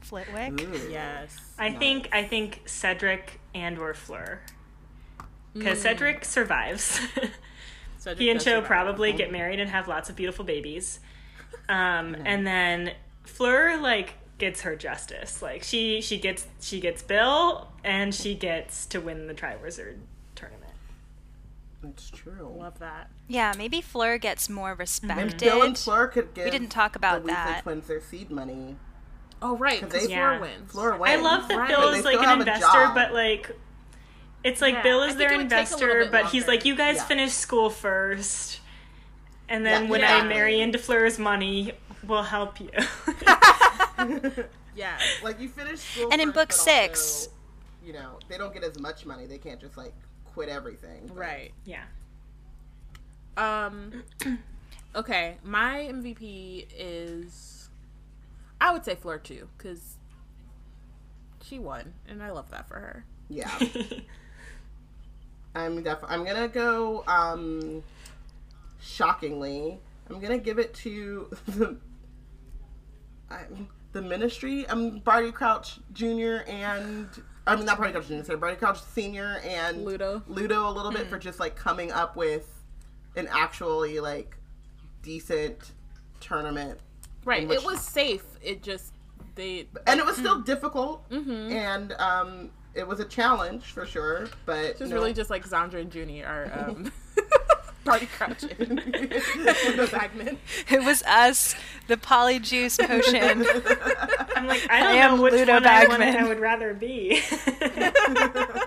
Flitwick. Ooh. Yes. I think I think Cedric and or Fleur. Because Cedric survives. Cedric he and Cho probably get married and have lots of beautiful babies. Um, and then Fleur like gets her justice. Like she she gets she gets Bill and she gets to win the Triwizard tournament. It's true. Love that. Yeah, maybe Fleur gets more And respected. Bill and Fleur could give. didn't talk about the Weasley that. twins their seed money. Oh right, 'Cause because they- Fleur Yeah. wins. Fleur I love that Right. Bill is like an investor, but like it's like Yeah, Bill is their it would take a little investor, bit but he's like, you guys Yeah. finish school first, and then Yeah, when yeah. I marry into Fleur's money, we'll help you. Yeah. Like you finish school. And in book six- also, you know, they don't get as much money. They can't just like quit everything. but- Right. yeah. Um. Okay, my MVP is, I would say Fleur too, because she won, and I love that for her. Yeah. I'm def- I'm gonna go. Um, shockingly, I'm gonna give it to the. I'm, the Ministry. I'm Barty Crouch Jr. and I mean not Barty Crouch Jr. Sorry, Barty Crouch Senior and Ludo. Ludo a little bit for just like coming up with an actually like decent tournament, Right. Which- it was safe. It just they and it was still difficult, and um, it was a challenge for sure. But just no- really just like Zandra and Junie are um, party crouching. Ludo Bagman. It was us, the polyjuice potion. I'm like, I I don't am know which Ludo one I, want, Bagman. I would rather be.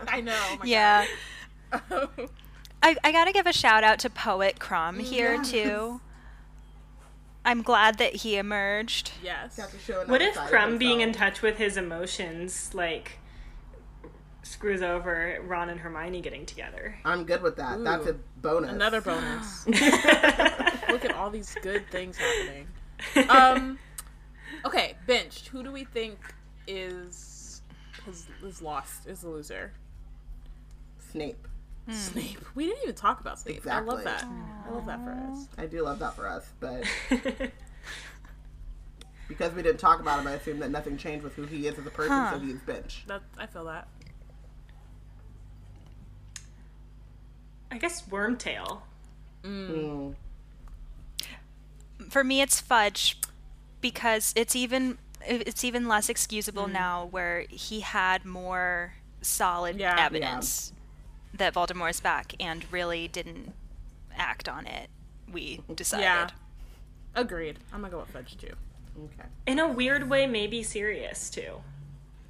I know. oh my yeah. I, I gotta give a shout out to Poet Krum here Yes. too. I'm glad that he emerged. yes. Got to show what if side Krum being in touch with his emotions like screws over Ron and Hermione getting together? I'm good with that. That's a bonus. Another bonus. Look at all these good things happening. Um, okay, benched. Who do we think is is, is lost? Is the loser? Snape. Snape. We didn't even talk about Snape. I love that. Exactly. I love that for us. I do love that for us, but because we didn't talk about him, I assume that nothing changed with who he is as a person, Huh. so he's bench. That I feel that. I guess Wormtail. Mm. For me, it's Fudge because it's even it's even less excusable now where he had more solid Yeah. Yeah. evidence that Voldemort is back and really didn't act on it. We decided. Yeah. Agreed. I'm gonna go with Fudge too. Okay. In a weird way, maybe Sirius too.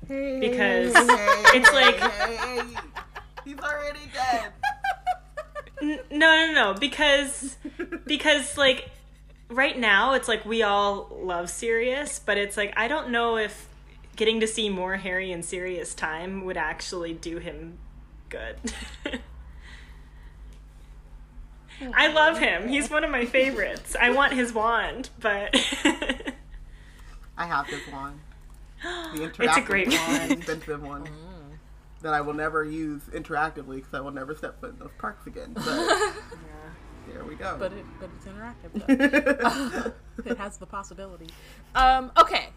Hey, Because hey, it's hey, like- hey, hey. he's already dead. N- no, no, no. Because because like right now, it's like we all love Sirius, but it's like I don't know if getting to see more Harry in Sirius time would actually do him good. I love him. He's one of my favorites. I want his wand, but I have this wand. The interactive It's a great one, wand. expensive one that I will never use interactively because I will never step foot in those parks again. But there we go. But it but it's interactive though. it has the possibility. Um, okay.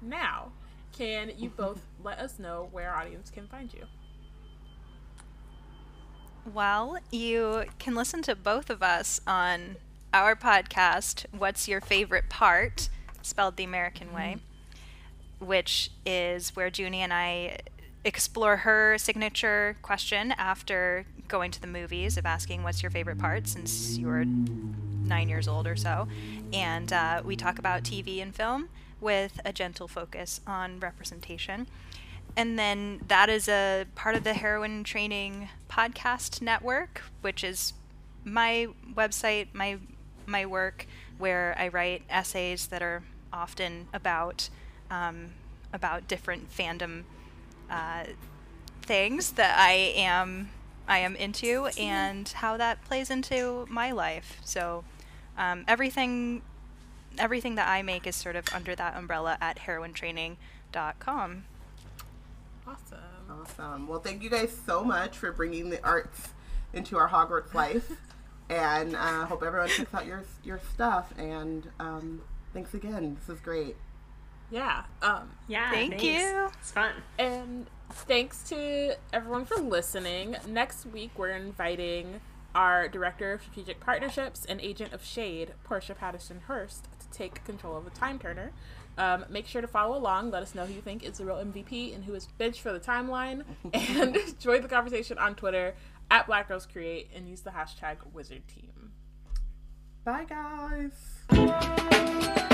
Now, can you both let us know where our audience can find you? Well, you can listen to both of us on our podcast, What's Your Favorite Part? Spelled the American Way, which is where Junie and I explore her signature question after going to the movies of asking, What's your favorite part? since you were nine years old or so. And uh, we talk about TV and film with a gentle focus on representation. And then that is a part of the Heroine Training Podcast Network, which is my website, my my work, where I write essays that are often about um, about different fandom uh, things that I am I am into and how that plays into my life. So um, everything everything that I make is sort of under that umbrella at heroinetraining.com. Awesome. Awesome. Well, thank you guys so much for bringing the arts into our Hogwarts life, and uh, hope everyone checks out your your stuff. And um, thanks again. This is great. Yeah. Um, yeah, Thank thanks. you. It's fun. And thanks to everyone for listening. Next week, we're inviting our Director of Strategic Partnerships and Agent of Shade, Portia Patterson Hurst, to take control of the Time Turner. Um, make sure to follow along. Let us know who you think is the real MVP and who is bitch for the timeline. And join the conversation on Twitter at Black Girls Create and use the hashtag Wizard Team. Bye, guys.